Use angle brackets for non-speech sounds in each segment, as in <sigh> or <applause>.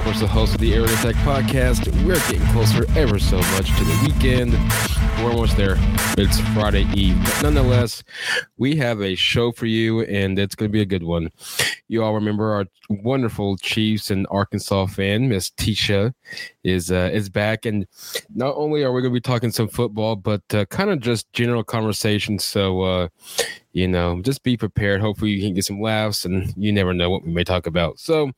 of course, the host of the Air Attack podcast. We're getting closer ever so much to the weekend. We're almost there. It's Friday Eve. But nonetheless, we have a show for you, and it's going to be a good one. You all remember our wonderful Chiefs and Arkansas fan, Miss Tisha, is uh, is back. And not only are we going to be talking some football, but uh, kind of just general conversation. So, uh, you know, just be prepared. Hopefully, you can get some laughs, and you never know what we may talk about. So,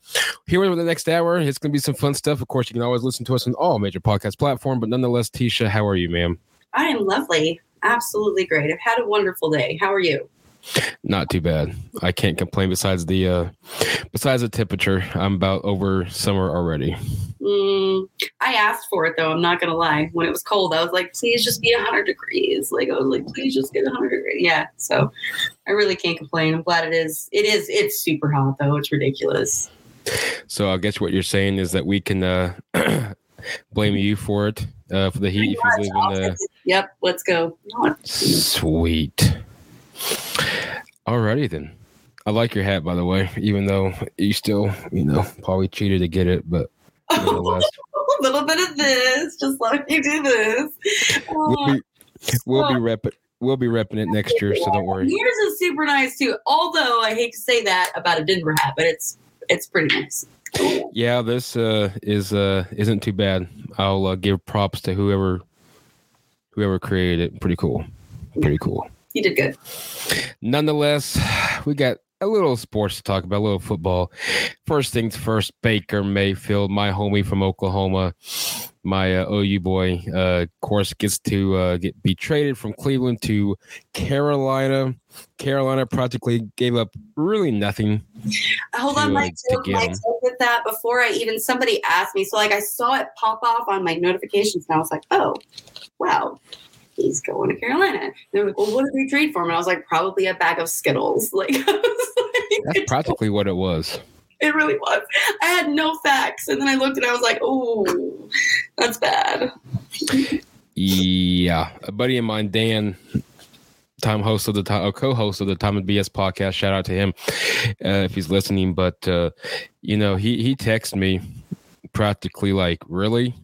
here with the next hour, it's going to be some fun stuff. Of course, you can always listen to us on all major podcast platforms. But nonetheless, Tisha, how are you, ma'am? I am lovely. Absolutely great. I've had a wonderful day. How are you? Not too bad. I can't complain. Besides the uh besides the temperature, I'm about over summer already. Mm, I asked for it though. I'm not gonna lie. When it was cold, I was like, "Please just be 100 degrees." Like I was like, "Please just get 100 degrees." Yeah. So I really can't complain. I'm glad it is. It is. It's super hot though. It's ridiculous. So I guess what you're saying is that we can uh <clears throat> blame you for it uh for the heat if you live in the. Yep. Let's go. Sweet. Alrighty then. I like your hat, by the way, even though you still, you know, probably cheated to get it, but <laughs> a little bit of this. Just let me do this. We'll be, we'll be repping. We'll be repping it next year, so don't worry. Yours is super nice too. Although I hate to say that about a Denver hat, but it's it's pretty nice. Yeah, this uh, is uh, isn't too bad. I'll uh, give props to whoever whoever created it. Pretty cool. Pretty cool. You did good. Nonetheless, <sighs> we got a little sports to talk about, a little football. First things first, Baker Mayfield, my homie from Oklahoma, my uh, OU boy, uh, of course, gets to uh, get be traded from Cleveland to Carolina. Carolina practically gave up really nothing. Hold on, my joke, my joke with that before I even somebody asked me. So like I saw it pop off on my notifications, and I was like, oh, wow he's going to Carolina. they're like, well, what did we trade for him? And I was like, probably a bag of Skittles. <laughs> Like, like that's practically what it was. It really was. I had no facts. And then I looked and I was like, oh, that's bad. yeah. A buddy of mine, Dan, time host of the time, a co-host of the Time of BS podcast. Shout out to him uh, if he's listening. But uh, you know, he he texted me practically like, really,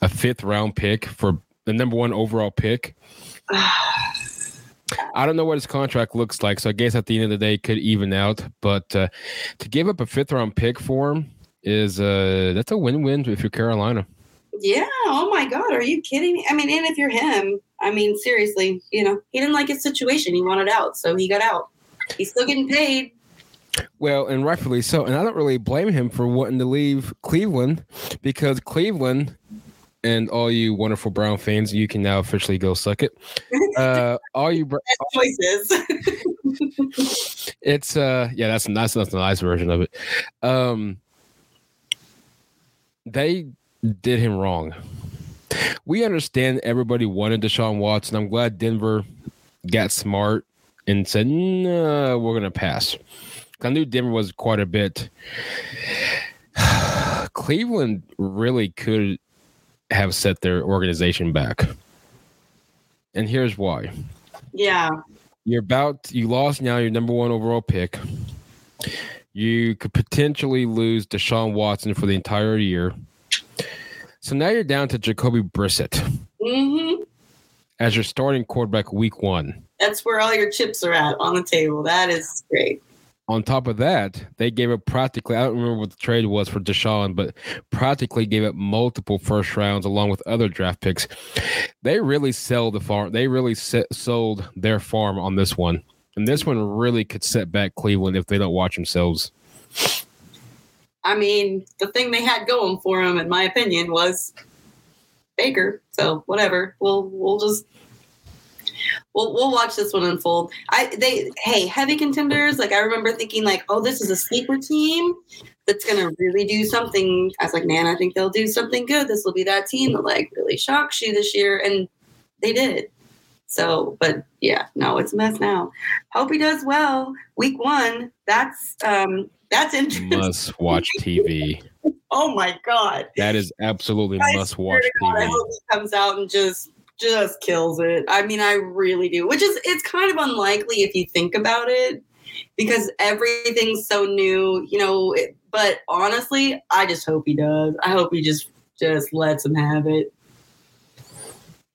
a fifth round pick for the number one overall pick. <sighs> I don't know what his contract looks like, so I guess at the end of the day, it could even out. But uh, to give up a fifth round pick for him is uh, that's a win win if you're Carolina. Yeah. Oh my God. Are you kidding me? I mean, and if you're him, I mean, seriously, you know, he didn't like his situation. He wanted out, so he got out. He's still getting paid. Well, and rightfully so. And I don't really blame him for wanting to leave Cleveland because Cleveland and all you wonderful Brown fans, you can now officially go suck it. Uh, <laughs> all you choices. <laughs> it's uh, yeah, that's that's that's a nice version of it. Um, they did him wrong. We understand everybody wanted Deshaun Watson. I'm glad Denver got smart and said, "No, we're gonna pass." I knew Denver was quite a bit. <sighs> Cleveland really could have set their organization back. And here's why. Yeah. You're about you lost now your number one overall pick. You could potentially lose Deshaun Watson for the entire year. So now you're down to Jacoby Brissett mm-hmm. as your starting quarterback week one. That's where all your chips are at on the table. That is great on top of that, they gave up practically, I don't remember what the trade was for Deshaun, but practically gave up multiple first rounds along with other draft picks. They really sell the farm. They really set, sold their farm on this one. And this one really could set back Cleveland if they don't watch themselves. I mean, the thing they had going for them, in my opinion, was Baker. So whatever. We'll we'll just we'll we'll watch this one unfold. I they hey heavy contenders. Like I remember thinking like, oh, this is a sleeper team that's gonna really do something. I was like, man, I think they'll do something good. This will be that team that like really shocks you this year, and they did. So, but yeah, no, it's a mess now. Hope he does well. Week one, that's um that's interesting. Must watch TV. <laughs> oh my god, that is absolutely I must watch God, TV. I hope he comes out and just just kills it. I mean, I really do. Which is it's kind of unlikely if you think about it. because everything's so new, you know. It, but honestly, I just hope he does. I hope he just just lets him have it.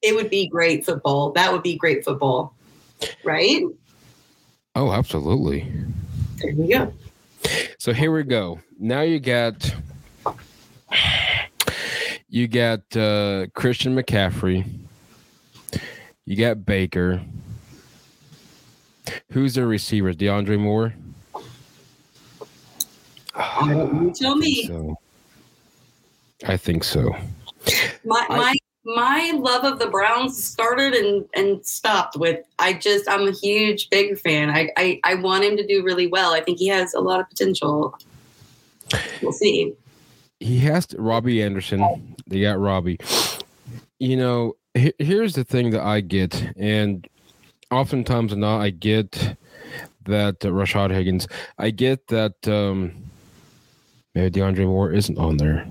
It would be great football. That would be great football, right? Oh, absolutely. There we go. So here we go. Now you got you got uh, Christian McCaffrey. You got Baker. Who's their receivers? DeAndre Moore. I you tell me. So, I think so. My my my love of the Browns started and and stopped with I just I'm a huge Baker fan. I, I I want him to do really well. I think he has a lot of potential. We'll see. He has to, Robbie Anderson. They got Robbie. You know, he- here's the thing that I get, and oftentimes not, I get that uh, Rashad Higgins. I get that um, maybe DeAndre Moore isn't on there,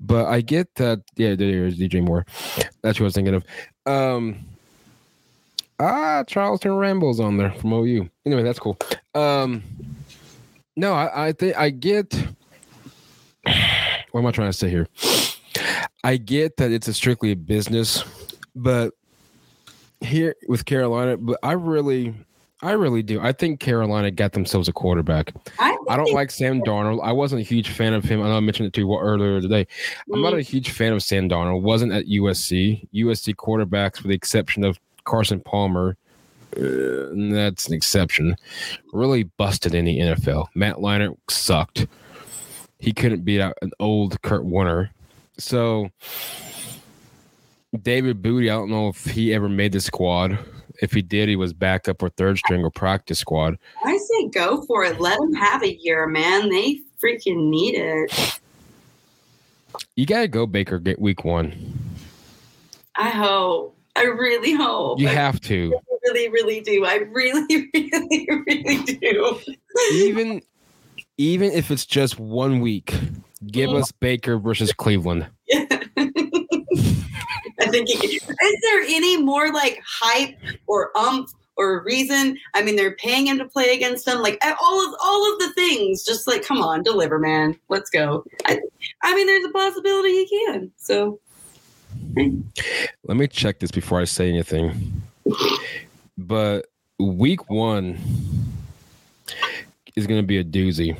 but I get that. Yeah, there is DJ Moore. That's what I was thinking of. Um, ah, Charleston Rambo's on there from OU. Anyway, that's cool. Um, no, I, I think I get. <sighs> What am I trying to say here? I get that it's a strictly a business, but here with Carolina, but I really, I really do. I think Carolina got themselves a quarterback. I, I don't like Sam Darnold. I wasn't a huge fan of him. I know I mentioned it to you earlier today. I'm not a huge fan of Sam Darnold. Wasn't at USC. USC quarterbacks, with the exception of Carson Palmer, uh, that's an exception. Really busted in the NFL. Matt Leinart sucked. He couldn't beat out an old Kurt Warner. So David Booty, I don't know if he ever made the squad. If he did, he was backup or third string or practice squad. I say go for it. Let them have a year, man. They freaking need it. You gotta go Baker get week one. I hope. I really hope. You have to. really, really do. I really, <laughs> really, really do. even even if it's just one week, give mm. us Baker versus Cleveland. <laughs> I think it, is there any more like hype or umph or reason? I mean, they're paying him to play against them, like all of all of the things. Just like, come on, deliver, man. Let's go. I, I mean, there's a possibility he can. So Let me check this before I say anything. But week one is going to be a doozy.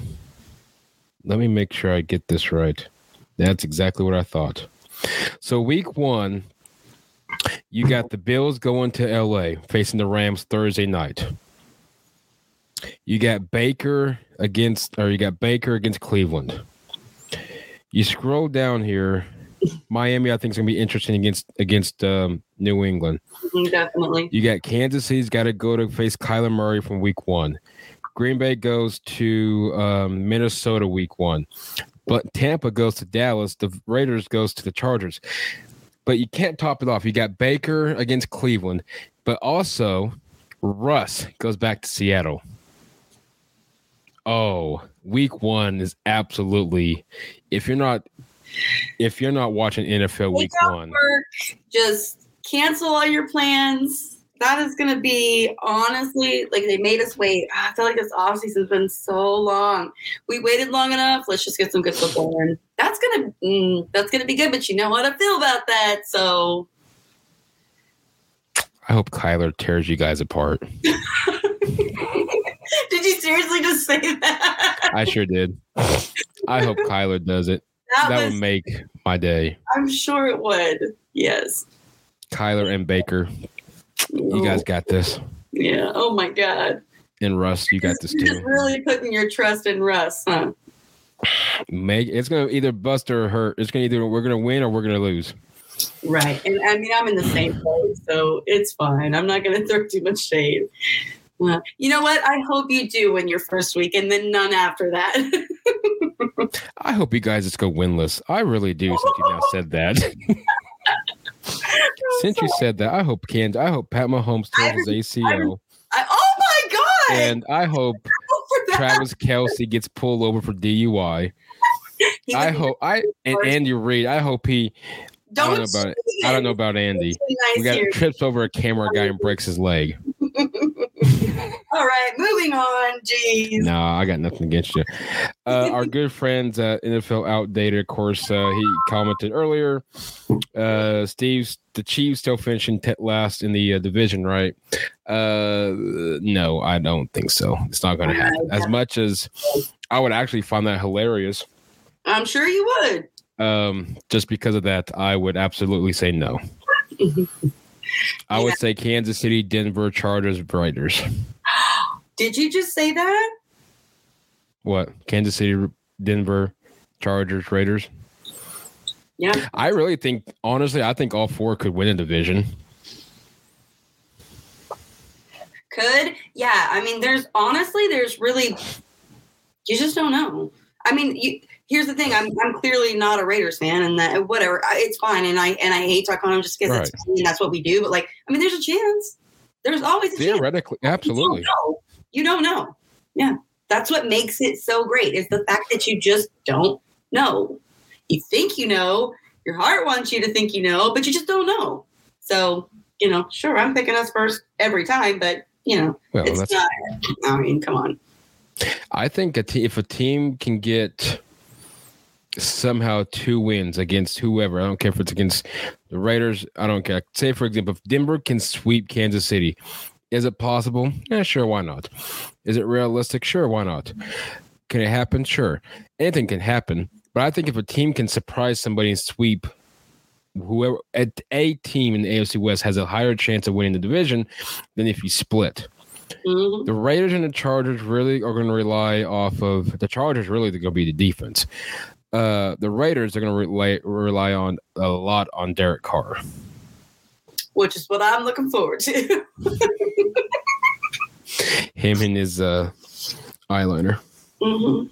Let me make sure I get this right. That's exactly what I thought. So, week one, you got the Bills going to LA facing the Rams Thursday night. You got Baker against, or you got Baker against Cleveland. You scroll down here. Miami, I think, is going to be interesting against against um, New England. mm, definitely. You got Kansas City's got to go to face Kyler Murray from week one. Green Bay goes to um, Minnesota week one. But Tampa goes to Dallas. The Raiders goes to the Chargers. But you can't top it off. You got Baker against Cleveland, but also Russ goes back to Seattle. Oh, week one is absolutely if you're not if you're not watching NFL week one. work. Just cancel all your plans. That is going to be honestly like they made us wait. Ah, I feel like this off season's been so long. We waited long enough. Let's just get some good football in. That's gonna mm, that's gonna be good. But you know how I feel about that. So I hope Kyler tears you guys apart. <laughs> <laughs> did you seriously just say that? I sure did. I hope Kyler does it. that, That was. would make my day. I'm sure it would. Yes. Kyler and Baker, you guys got this. Yeah. Oh my God. And Russ, you got this You're just too. really putting your trust in Russ, huh? Make it's gonna either bust or hurt. It's gonna either we're gonna win or we're gonna lose. Right. And I mean, I'm in the same <sighs> boat, so it's fine. I'm not going <laughs> to throw too much shade. Uh, you know what? I hope you do win your first week and then none after that. <laughs> I hope you guys just go winless. I really do. Since you now said that. <laughs> <laughs> since you said that, I hope Kansas. I hope Pat Mahomes tears his ACL, I, oh my God. and I hope. <laughs> Travis Kelce gets pulled over for DUI. I hope I and Andy Reid. I hope he. Don't don't know about it. I don't know about Andy. It's We got here. trips over a camera guy and breaks his leg. <laughs> All right, moving on. Jeez. No, I got nothing against you. Uh, our <laughs> good friends at NFL Outdated, of course, uh, he commented earlier. Uh, Steve's the Chiefs still finishing t- last in the uh, division, right? Uh, no, I don't think so. It's not going to happen. As much as I would actually find that hilarious, I'm sure you would. um, just because of that, I would absolutely say no. <laughs> I would say Kansas City, Denver, Chargers, Raiders. <gasps> Did you just say that? What? Kansas City, Denver, Chargers, Raiders. Yeah. I really think, honestly, I think all four could win a division. Could. Yeah. I mean, there's honestly, there's really, you just don't know. I mean, you, here's the thing. I'm, I'm clearly not a Raiders fan and that whatever, it's fine. And I, and I hate talking on them just because Right. that's, and that's what we do. But like, I mean, there's a chance. There's always a chance. Theoretically, absolutely. You don't know. You don't know. Yeah. That's what makes it so great is the fact that you just don't know. You think you know, your heart wants you to think you know, but you just don't know. So, you know, sure, I'm picking us first every time, but you know, Well, it's not I mean, come on. I think a te- if a team can get somehow two wins against whoever, I don't care if it's against the Raiders. I don't care. Say, for example, if Denver can sweep Kansas City, is it possible? Yeah, sure. Why not? Is it realistic? Sure. Why not? Can it happen? Sure. Anything can happen. But I think if a team can surprise somebody and sweep whoever at a team in the AFC West has a higher chance of winning the division than if you split. Mhm. The Raiders and the Chargers really are going to rely off of the Chargers. Really, they're going to be the defense. Uh, the Raiders are going to rely rely on a lot on Derek Carr. Which is what I'm looking forward to. <laughs> Him and his uh, eyeliner. Mhm.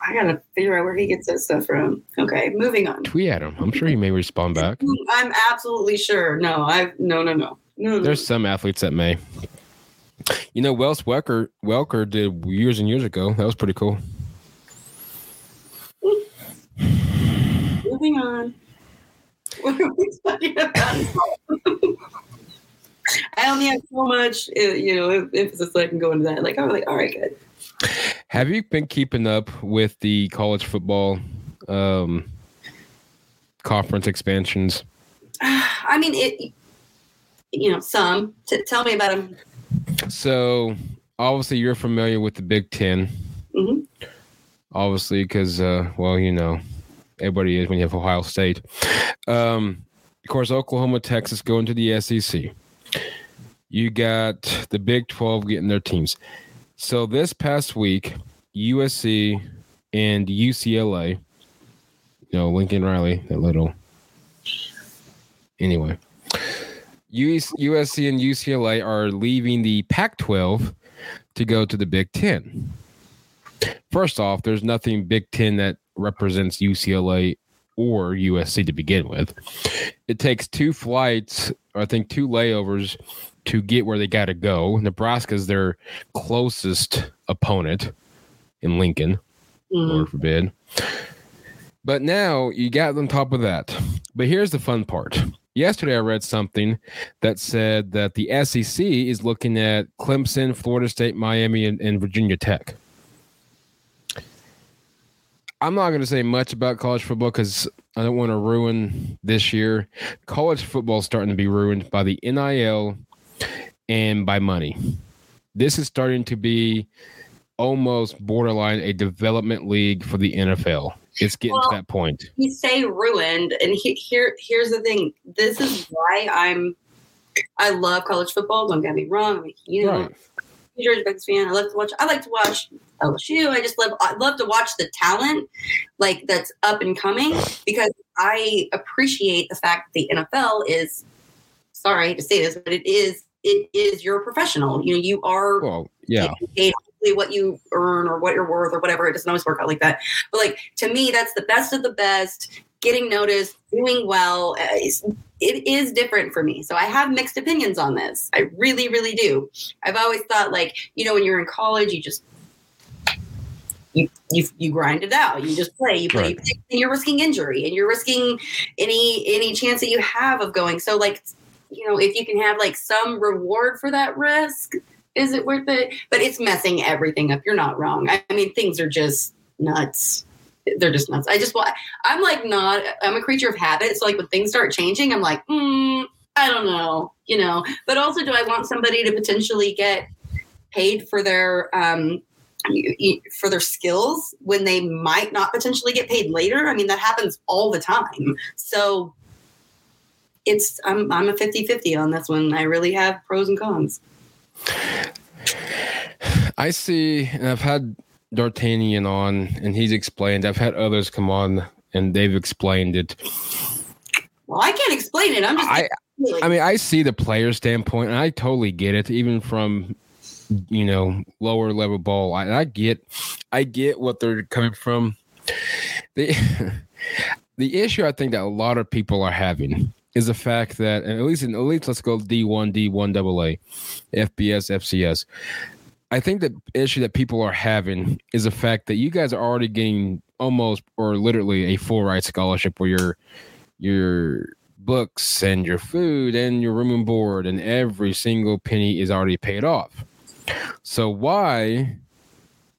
I gotta figure out where he gets that stuff from. Okay, moving on. Tweet at him. I'm sure he may respond back. I'm absolutely sure. No, I no no no. No, no. There's some athletes that may. You know, Wells Welker Welker did years and years ago. That was pretty cool. Moving on. <laughs> What are we talking about? I only have so much, uh, you know, emphasis so I can go into that. Like, I'm like, all right, good. Have you been keeping up with the college football um, conference expansions? <sighs> I mean, it. You know, some. T- tell me about them. So obviously you're familiar with the Big 10 Mhm. Obviously, because uh, well, you know, everybody is when you have Ohio State. Um, of course, Oklahoma, Texas going to the SEC. You got the Big 12 getting their teams. So this past week, USC and UCLA, you know, Lincoln Riley, that little. Anyway, US, USC and UCLA are leaving the Pac 12 to go to the Big 10. First off, there's nothing Big 10 that represents UCLA or USC to begin with. It takes two flights, or I think two layovers to get where they got to go. Nebraska's their closest opponent in Lincoln. Mhm. Lord forbid. But now you got on top of that. But here's the fun part. Yesterday, I read something that said that the SEC is looking at Clemson, Florida State, Miami, and, and Virginia Tech. I'm not going to say much about college football because I don't want to ruin this year. College football is starting to be ruined by the NIL and by money. This is starting to be almost borderline a development league for the NFL. It's getting Well, to that point. You say ruined, and he, here, here's the thing. This is why I'm. I love college football. Don't get me wrong. You know, Right. I'm a Georgia Bucks fan. I love to watch. I like to watch LSU. I just love. I love to watch the talent, like that's up and coming, because I appreciate the fact that the NFL is. Sorry to say this, but it is. It is. You're a professional. You know, you are Well, yeah. paid hopefully what you earn or what you're worth or whatever. It doesn't always work out like that. But like to me, that's the best of the best. Getting noticed, doing well. uh, It is different for me. So I have mixed opinions on this. I really, really do. I've always thought like, you know, when you're in college, you just you you you grind it out. You just play, you play, you Right. play, and you're risking injury and you're risking any any chance that you have of going. So like, you know, if you can have like some reward for that risk, Is it worth it? But it's messing everything up. You're not wrong. I, I mean, things are just nuts. They're just nuts. I just want. I'm like not. I'm a creature of habit. So like when things start changing, I'm like, mm, I don't know, you know. But also, do I want somebody to potentially get paid for their um, for their skills when they might not potentially get paid later? I mean, that happens all the time. Mm-hmm. So it's I'm I'm a 50-50 on this one. I really have pros and cons. I see, and I've had D'Artagnan on, and he's explained. I've had others come on, and they've explained it. Well, I can't explain it. I'm just. I, I mean, I see the player standpoint, and I totally get it. Even from you know lower level ball, I, I get, I get what they're coming from. The <laughs> the issue I think that a lot of people are having is the fact that, at least in at least let's go D one, D one double A, FBS, FCS. I think the issue that people are having is the fact that you guys are already getting almost or literally a full ride scholarship where your your books and your food and your room and board and every single penny is already paid off. So why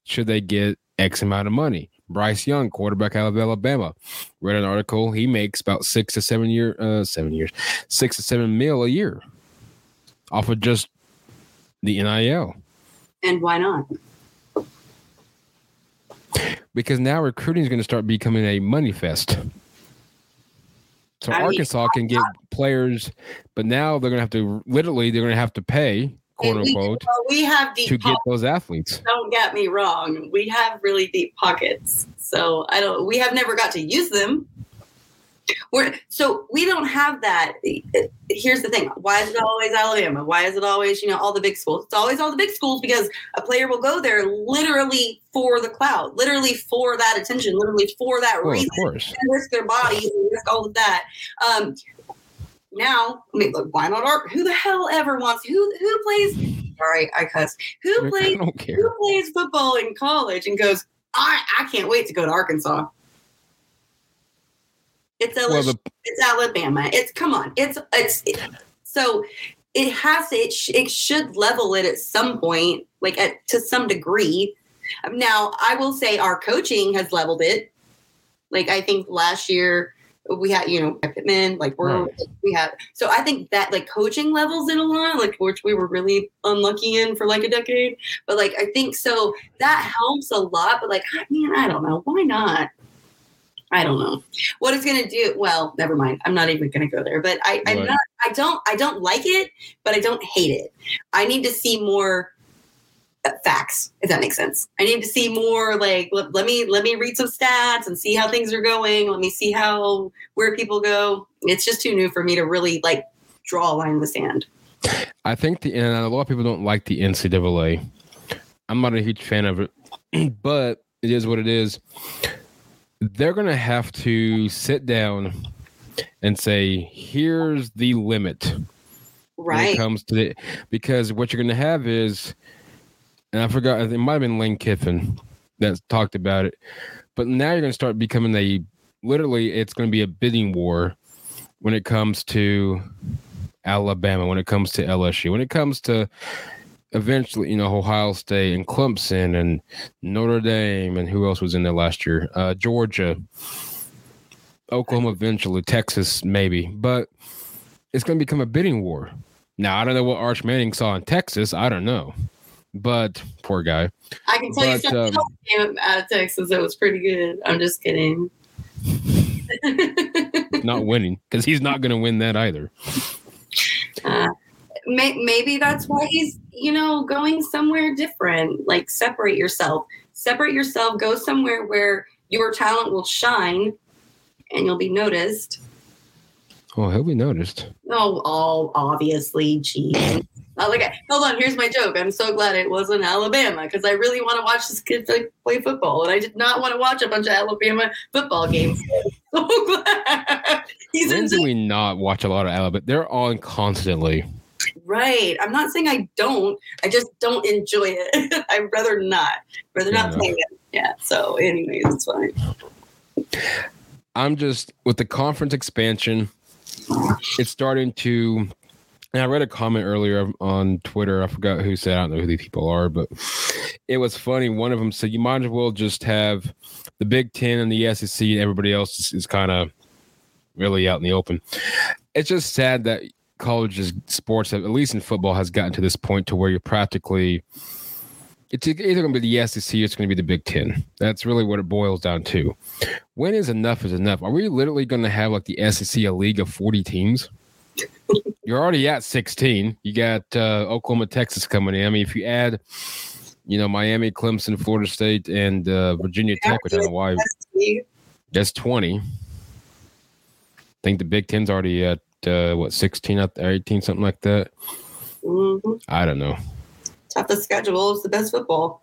should they get X amount of money? Bryce Young, quarterback out of Alabama, read an article. He makes about six to seven year, uh, seven years, six to seven mil a year off of just the NIL. And why not? Because now recruiting is going to start becoming a money fest. So I Arkansas mean, can get players, but now they're going to have to literally they're going to have to pay quote unquote we, we have to pockets. get those athletes. Don't get me wrong, we have really deep pockets. So I don't. We have never got to use them. We're, so we don't have that. Here's the thing: why is it always Alabama? Why is it always you know all the big schools? It's always all the big schools because a player will go there literally for the cloud, literally for that attention, literally for that well, reason, and risk their bodies and risk all of that. Um, now, I mean, look, why not art? Who the hell ever wants who who plays? Sorry, I cuss. Who plays who plays football in college and goes? I I can't wait to go to Arkansas. It's LSU, well, the, it's Alabama. It's come on. It's it's it, so it has to. It, sh- it should level it at some point, like at to some degree. Now, I will say our coaching has leveled it. Like I think last year we had, you know, Pittman, like we're right. we had. So I think that like coaching levels in a lot, like which we were really unlucky in for like a decade. But like I think so that helps a lot. But like, I mean, I don't know, why not? I don't know what it's gonna do. Well, never mind. I'm not even gonna go there. But I, I'm not. I don't. I don't like it, but I don't hate it. I need to see more Uh, facts, if that makes sense. I need to see more. Like, let, let me let me read some stats and see how things are going. Let me see how where people go. It's just too new for me to really like draw a line in the sand. I think the and a lot of people don't like the NCAA. I'm not a huge fan of it, <clears throat> but it is what it is they're going to have to sit down and say, here's the limit. Right. When it comes to the, because what you're going to have is, and I forgot, it might have been Lane Kiffin that talked about it, but now you're going to start becoming a, literally, it's going to be a bidding war when it comes to Alabama, when it comes to LSU, when it comes to eventually, you know, Ohio State and Clemson and Notre Dame and who else was in there last year? Uh, Georgia, Oklahoma, eventually Texas, maybe. But it's going to become a bidding war. Now I don't know what Arch Manning saw in Texas. I don't know, but poor guy. I can tell but, you something um, came out of Texas that was pretty good. I'm just kidding. <laughs> not winning because he's not going to win that either. Uh, may, maybe that's why he's you know going somewhere different like separate yourself separate yourself go somewhere where your talent will shine and you'll be noticed oh he'll be noticed oh all obviously geez Look at, hold on. Here's my joke. I'm so glad it wasn't Alabama because I really want to watch this kid play football, and I did not want to watch a bunch of Alabama football games. <laughs> so glad. He's when do we not watch a lot of Alabama? They're on constantly. Right. I'm not saying I don't. I just don't enjoy it. <laughs> I'd rather not. Rather not play it. Yeah. So, anyways, it's fine. I'm just with the conference expansion. It's starting to. And I read a comment earlier on Twitter. I forgot who said. I don't know who these people are, but it was funny. One of them said, "You might as well just have the Big Ten and the SEC, and everybody else is, is kind of really out in the open." It's just sad that college sports, at least in football, has gotten to this point to where you're practically it's either going to be the SEC or it's going to be the Big Ten. That's really what it boils down to. When is enough is enough? Are we literally going to have like the SEC a league of 40 teams? You're already at 16. You got uh, Oklahoma, Texas coming in. I mean, if you add, you know, Miami, Clemson, Florida State, and uh, Virginia Tech, which I don't know why, that's 20. I think the Big Ten's already at uh, what 16 up there, 18, something like that. Mm-hmm. I don't know. Toughest schedule is the best football.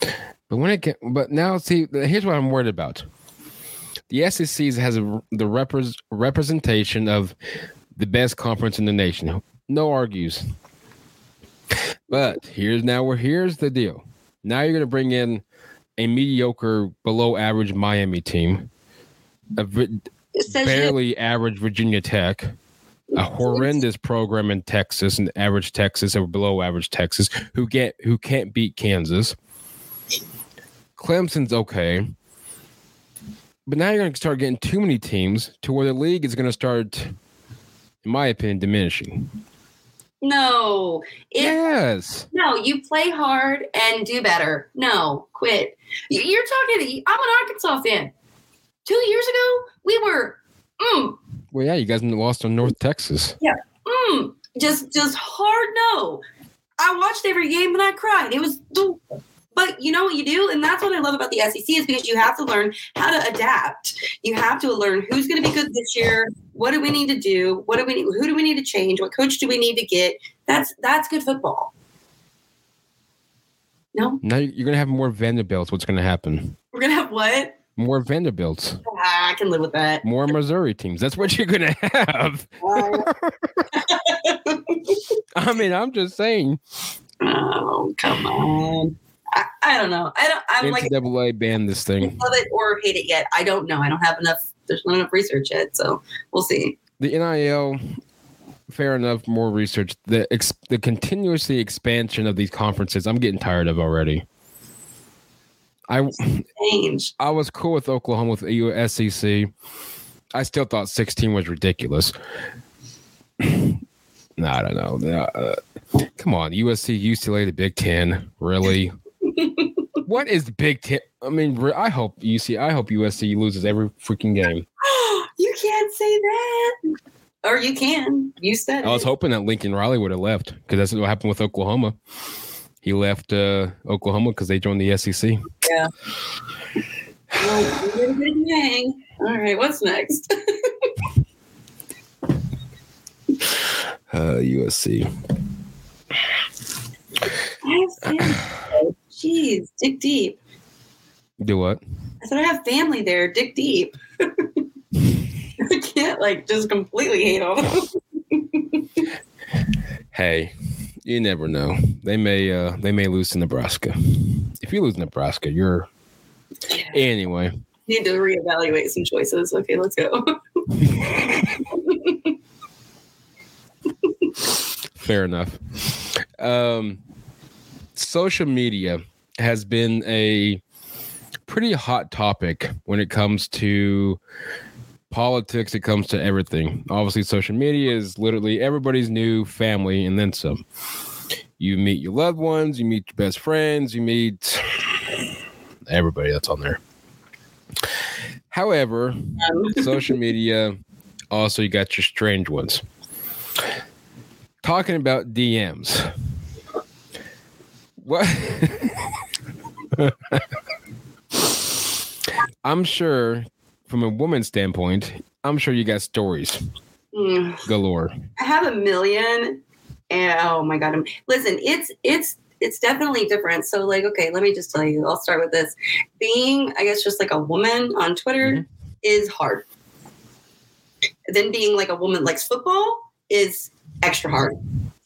But when it get, but now see, here's what I'm worried about. The SEC has a, the repres, representation of the best conference in the nation. No argues. But here's now where here's the deal. Now you're going to bring in a mediocre, below average Miami team, a barely average Virginia Tech, a horrendous program in Texas, an average Texas or below average Texas, who get who can't beat Kansas. Clemson's okay. But now you're going to start getting too many teams to where the league is going to start, in my opinion, diminishing. No. It, yes. No, you play hard and do better. No, quit. You're talking, I'm an Arkansas fan. Two years ago, we were, mm. Well, yeah, you guys lost on North Texas. Yeah. Mm. Just, just hard no. I watched every game and I cried. It was but you know what you do? And that's what I love about the SEC is because you have to learn how to adapt. You have to learn who's going to be good this year. What do we need to do? What do we need? Who do we need to change? What coach do we need to get? That's that's good football. No. Now you're going to have more Vanderbilts. What's going to happen? We're going to have what? More Vanderbilts. Ah, I can live with that. More Missouri teams. That's what you're going to have. <laughs> I mean, I'm just saying. Oh, come on. I, I don't know. I don't. I'm NCAA like banned this thing. Love it or hate it yet. I don't know. I don't have enough. There's not enough research yet, so we'll see. The NIL, fair enough. More research. The ex, the continuously expansion of these conferences. I'm getting tired of already. I change. I was cool with Oklahoma with EU SEC. I still thought 16 was ridiculous. no, I don't know. Uh, come on, USC, UCLA, the Big Ten, really? What is Big Ten? I mean, I hope UC. I hope USC loses every freaking game. <gasps> you can't say that. Or you can. You said. I was hoping that Lincoln Riley would have left because that's what happened with Oklahoma. He left uh, Oklahoma because they joined the SEC. Yeah. All right. What's next? <laughs> uh, USC. Jeez, dig deep. Do what? I said I have family there. Dig deep. <laughs> I can't like just completely hate on them. hey, you never know. They may uh they may lose to Nebraska. If you lose Nebraska, you're yeah. anyway. Need to reevaluate some choices. Okay, let's go. <laughs> Fair enough. Um social media has been a pretty hot topic when it comes to politics it comes to everything. Obviously social media is literally everybody's new family and then some. You meet your loved ones you meet your best friends you meet everybody that's on there. However <laughs> social media also you got your strange ones. Talking about dms what? <laughs> I'm sure, from a woman's standpoint, I'm sure you got stories mm. galore. I have a million, and oh my god! Listen, it's it's it's definitely different. So, like, okay, let me just tell you. I'll start with this. Being, I guess, just like a woman on Twitter mm-hmm. is hard. Then being like a woman likes football is extra hard.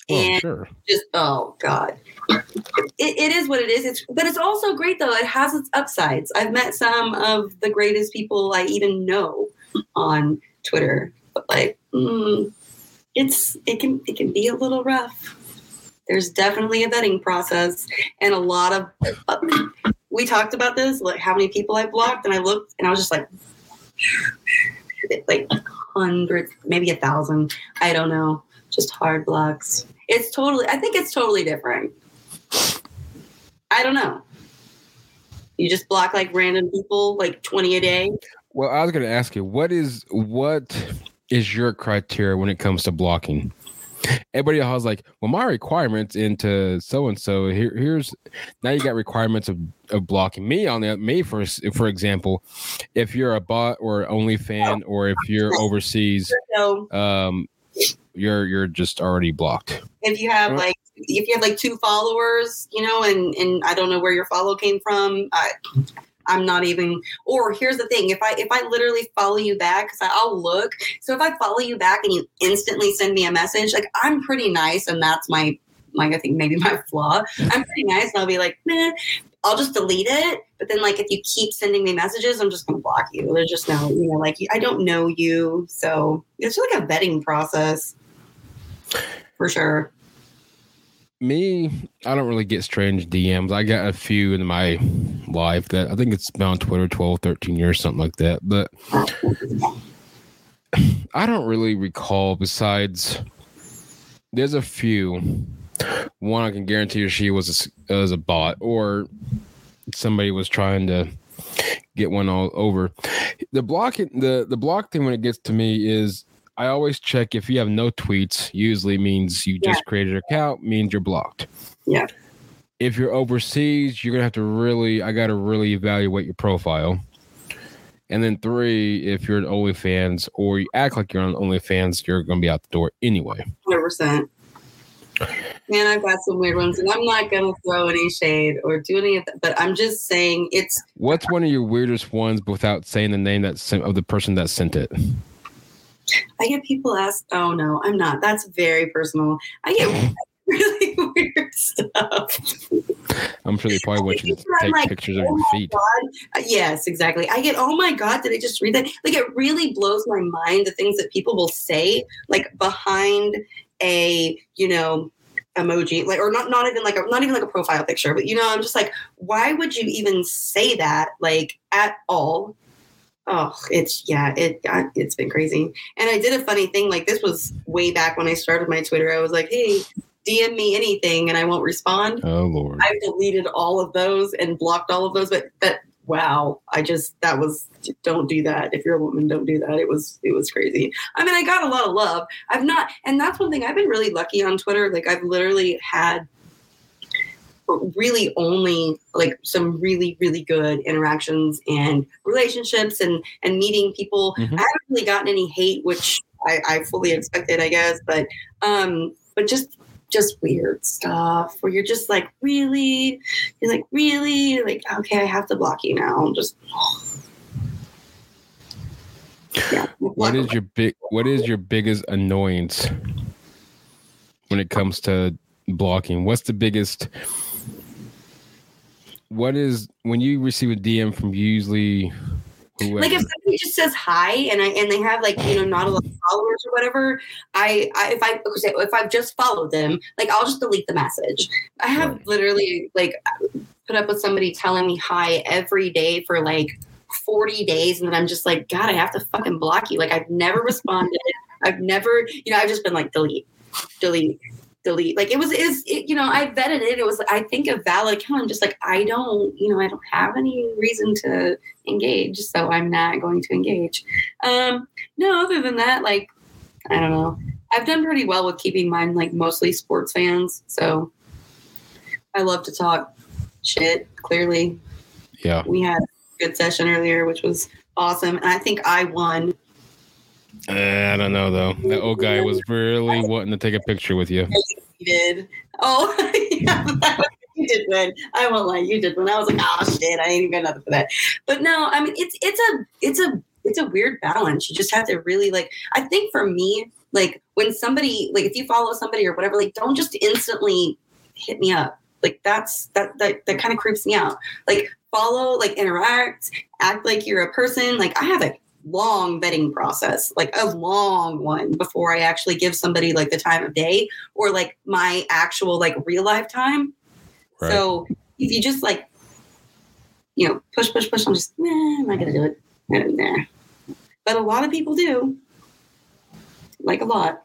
Oh, and sure. just oh god it, it is what it is. It's, but it's also great though. It has its upsides. I've met some of the greatest people I even know on Twitter. But like, mm, it's it can it can be a little rough. There's definitely a vetting process and a lot of. Uh, we talked about this, like how many people I blocked, and I looked and I was just like, like hundreds, maybe a thousand. I don't know. Just hard blocks. It's totally. I think it's totally different. I don't know. You just block like random people, like twenty a day. Well, I was going to ask you, what is what is your criteria when it comes to blocking? Everybody else like, well, my requirements into so and so. Here, here's now you got requirements of, of blocking me on the me for for example, if you're a bot or only fan or if you're overseas, <laughs> um, you're you're just already blocked. if you have like if you have like two followers, you know, and and I don't know where your follow came from, I I'm not even. Or here's the thing: if I if I literally follow you back, because I'll look. So if I follow you back and you instantly send me a message, like I'm pretty nice, and that's my like I think maybe my flaw. I'm pretty nice, and I'll be like, meh. I'll just delete it. But then, like, if you keep sending me messages, I'm just gonna block you. There's just no, you know, like I don't know you, so it's like a vetting process for sure. Me, I don't really get strange DMs. I got a few in my life that I think it's been on Twitter 12, 13 years, something like that. But I don't really recall besides there's a few. One I can guarantee you she was a, was a bot or somebody was trying to get one all over. The block the the block thing when it gets to me is I always check if you have no tweets, usually means you just created an account, means you're blocked. Yeah. If you're overseas, you're gonna have to really I gotta really evaluate your profile. And then three, if you're an OnlyFans or you act like you're on OnlyFans, you're gonna be out the door anyway. Hundred percent. Man, I've got some weird ones, and I'm not gonna throw any shade or do any of that. But I'm just saying it's. What's one of your weirdest ones without saying the name that sent, of the person that sent it? I get people ask. Oh no, I'm not. That's very personal. I get <laughs> really weird stuff. I'm sure they probably want you to take like, pictures of oh your feet. God. Uh, Yes, exactly. I get. Oh my god, did I just read that? Like it really blows my mind the things that people will say, like behind a you know emoji like or not not even like a not even like a profile picture but you know i'm just like why would you even say that like at all? Oh it's yeah it I- it's been crazy. And i did a funny thing like this was way back when i started my twitter. I was like hey dm me anything and i won't respond. Oh lord. i've deleted all of those and blocked all of those but that wow i just that was don't do that. If you're a woman don't do that. It was it was crazy. I mean i got a lot of love. I've not and that's one thing i've been really lucky on twitter. Like i've literally had really only like some really really good interactions and relationships and and meeting people. Mhm. i haven't really gotten any hate which I, I fully expected i guess but um but just just weird stuff where you're just like really? You're like really? Like okay i have to block you now. I'm just <sighs> yeah What is your big what is your biggest annoyance when it comes to blocking? What's the biggest what is when you receive a DM from usually whoever? like if somebody just says hi and I and they have like you know not a lot of followers or whatever, I, I if I if I've just followed them, like I'll just delete the message. I have Right. literally like put up with somebody telling me hi every day for like 40 days and then I'm just like, God, I have to fucking block you. Like I've never responded. I've never, you know, I've just been like delete, delete, delete. Like it was is it, you know, I vetted it. It was I think a valid account. I'm just like, I don't, you know, I don't have any reason to engage, so I'm not going to engage. Um, no, other than that, like I don't know. I've done pretty well with keeping mine like mostly sports fans. So I love to talk shit. Clearly, yeah. we had a good session earlier, which was awesome. And I think I won. Uh, I don't know though. That old guy was really wanting to take a picture with you. You did. Oh, <laughs> yeah, you did win. I won't lie, you did win. I was like, oh shit, I ain't even got nothing for that. But no, I mean, it's it's a it's a it's a weird balance. You just have to really like. I think for me, like when somebody like if you follow somebody or whatever, like don't just instantly hit me up. Like that's that that that kind of creeps me out. Like follow, like interact, act like you're a person. Like I have a long vetting process, like a long one before I actually give somebody like the time of day or like my actual like real life time. Right. So if you just like, you know, push, push, push, I'm just, nah, I'm not gonna do it. Nah. But a lot of people do, like a lot.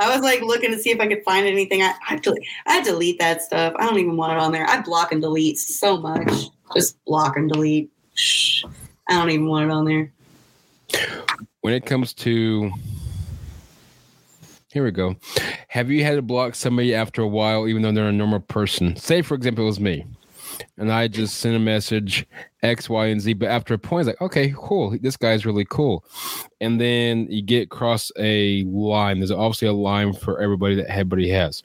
I was like looking to see if I could find anything. I I, del- I delete that stuff. I don't even want it on there. I block and delete so much. Just block and delete. I don't even want it on there. when it comes to here we go. Have you had to block somebody after a while even though they're a normal person? Say for example it was me and i just sent a message x y and z but after a point it's like okay cool. This guy's really cool. And then you get across a line. There's obviously a line for everybody that everybody has.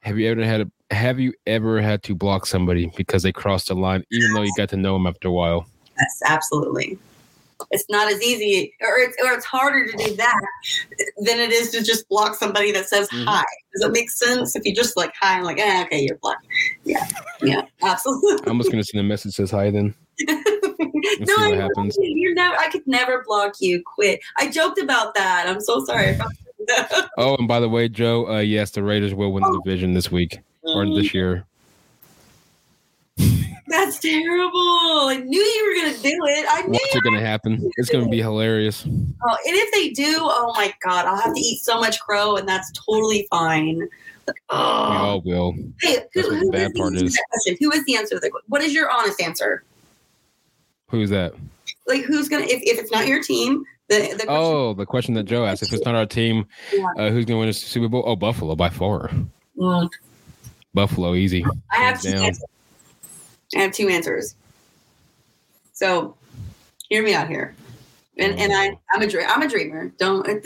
Have you ever had a have you ever had to block somebody because they crossed a line even though you got to know them after a while Yes, absolutely. It's not as easy, or it's, or it's harder to do that than it is to just block somebody that says Mhm. hi. Does that make sense? If you just like hi, I'm like, eh, okay, you're blocked. Yeah, yeah, absolutely. i'm just gonna send a message that says hi then <laughs> no, I happens. you. You're never. I could never block you. Quit. I joked about that. I'm so sorry. Oh, and by the way, Joe, uh, yes, the Raiders will win the division this week or this year. <laughs> That's terrible. I knew you were gonna do it. I knew. it's going to happen? It's going to be hilarious. Oh, and if they do, oh my god, I'll have to eat so much crow, and that's totally fine. Like, We oh. all will. Hey, who, the who bad part answer to is. that question? Who is the answer to the question? What is your honest answer? Who's that? Like, who's gonna if, if it's not your team? The the question, Oh, the question that Joe asked: If it's not our team, Yeah. uh, who's going to win the Super Bowl? Oh, Buffalo by far. Mm, Buffalo, easy. I have Hands two down. answers. I have two answers. So, hear me out here. And, and I, I'm a I'm a dreamer. Don't, and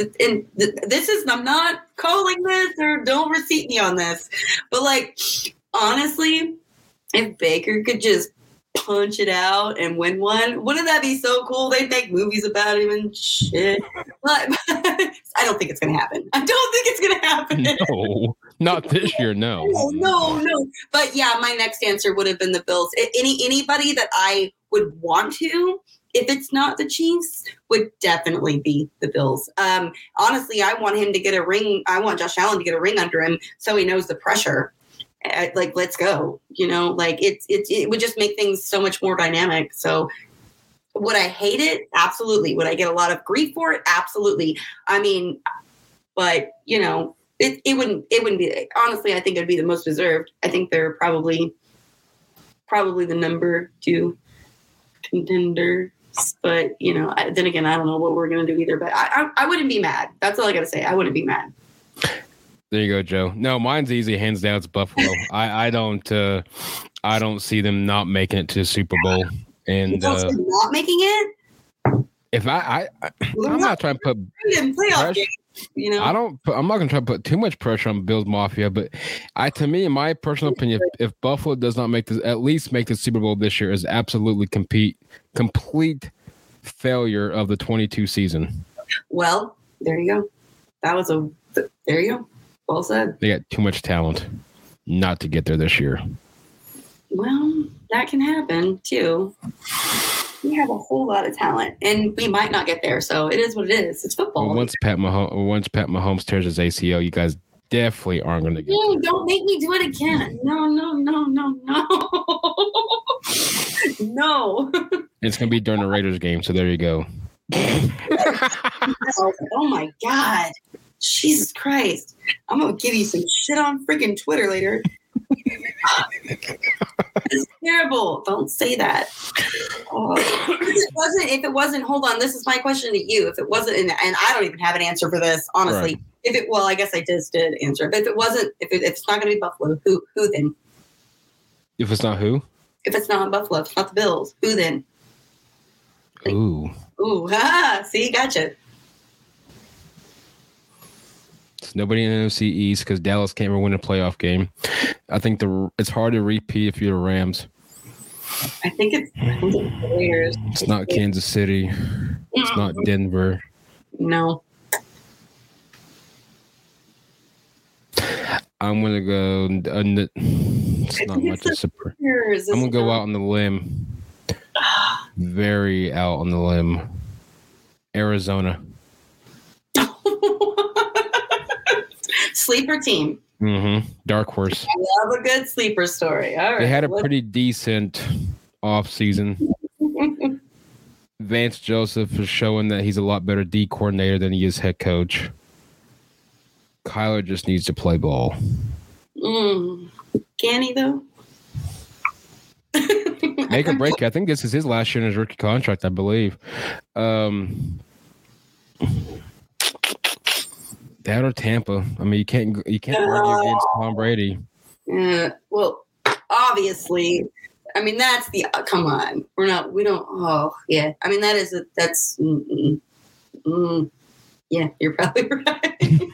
this is, I'm not calling this or don't receipt me on this. But like, honestly, if Baker could just punch it out and win one, wouldn't that be so cool? They'd make movies about him and shit. But <laughs> I don't think it's going to happen. I don't think it's going to happen. No, not this year. No. No, <laughs> no, no. But yeah, my next answer would have been the Bills. Any anybody that I would want to, if it's not the Chiefs, would definitely be the Bills. Um, honestly, I want him to get a ring. I want Josh Allen to get a ring under him so he knows the pressure. Uh, like, let's go. You know, like it's it's it would just make things so much more dynamic. So. Would I hate it? Absolutely. Would I get a lot of grief for it? Absolutely. I mean, but you know, it, it wouldn't it wouldn't be honestly i think it'd be the most deserved i think they're probably probably the number two contenders but you know I, then again i don't know what we're gonna do either but I, I i wouldn't be mad that's all i gotta say i wouldn't be mad There you go, Joe. No, mine's easy. Hands down, it's Buffalo. <laughs> I, I don't, uh, I don't see them not making it to the Super Bowl. And uh, not making it if I, I, I i'm not not trying to put playoff pressure- games, you know I don't. Put, I'm not going to try to put too much pressure on Bills Mafia, but I, to me, in my personal opinion, if, if Buffalo does not make this, at least make the Super Bowl this year, is absolutely compete complete failure of the 22 season. well there you go that was a there you go well said They got too much talent not to get there this year. well that can happen too we have a whole lot of talent and we might not get there so it is what it is it's football Well, once Pat Mahomes, once Pat Mahomes tears his ACL, you guys definitely aren't going to get. No, don't make me do it again. No, no, no, no, no. <laughs> no. It's going to be during the Raiders game, so there you go. <laughs> Oh, oh my God. Jesus Christ. I'm going to give you some shit on freaking Twitter later. <laughs> it's terrible. Don't say that. Oh. If it wasn't, if it wasn't, hold on. This is my question to you. If it wasn't, and, and I don't even have an answer for this, honestly. Right. If it, well, I guess I just did answer. But if it wasn't, if, it, if it's not going to be Buffalo, who, who then? If it's not who, If it's not Buffalo, if it's not the Bills, who then? ooh, Ooh, ha, <laughs> see, gotcha. It's nobody in the NFC East because Dallas can't ever win a playoff game. I think the it's hard to repeat if you're the Rams. I think it's, I think it's the Raiders. It's not Kansas City. It's not Denver. No. I'm gonna go. Uh, it's not much of a surprise. I'm gonna go out on the limb. very out on the limb. Arizona. <laughs> <laughs> sleeper team. Mm-hmm. Dark horse. I love a good sleeper story. All right. They had a pretty decent off season. <laughs> Vance Joseph is showing that he's a lot better D coordinator than he is head coach. Kyler just needs to play ball. Mm. Can he though? <laughs> Make or break. I think this is his last year in his rookie contract, I believe. Um, that or Tampa. I mean, you can't you can't argue against Tom Brady. Uh, well, obviously, I mean that's the. Uh, come on, we're not. We don't. Oh yeah. I mean that is a. That's. Mm, mm, mm. yeah, you're probably <laughs> right.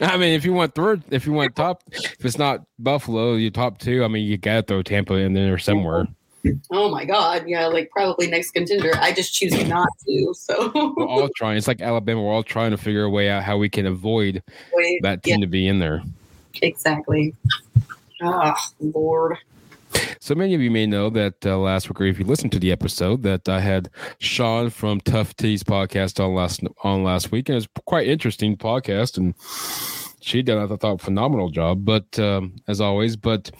I mean, if you want third, if you want top, if it's not Buffalo, you top two. I mean, you gotta throw Tampa in there somewhere. Oh my god, yeah, like probably next contender. I just choose not to. So We're all <laughs> trying. It's like Alabama. We're all trying to figure a way out how we can avoid Wait, that team to be in there. exactly. Oh Lord. So many of you may know that uh, last week, or if you listened to the episode, that I had Sean from Tough Teas podcast on last on last week, and it was quite interesting podcast, and she did I thought phenomenal job. But um, as always, but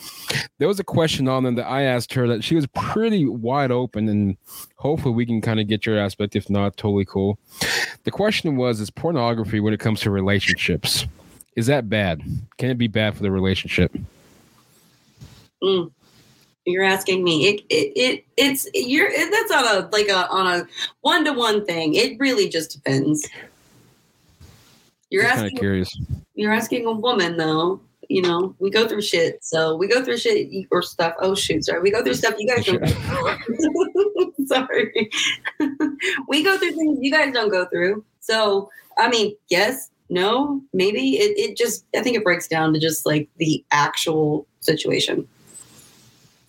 there was a question on them that I asked her that she was pretty wide open, and hopefully we can kind of get your aspect. If not, totally cool. The question was: Is pornography when it comes to relationships? Is that bad? Can it be bad for the relationship? Mm. You're asking me. It, it it it's you're that's on a like a on a one to one thing. It really just depends. You're asking curious. you're asking a woman though. You know, we go through shit. So we go through shit or stuff. Oh shoot, sorry. We go through stuff you guys don't. <laughs> sorry. <laughs> we go through things you guys don't go through. So I mean, yes, no, maybe it, it just I think it breaks down to just like the actual situation.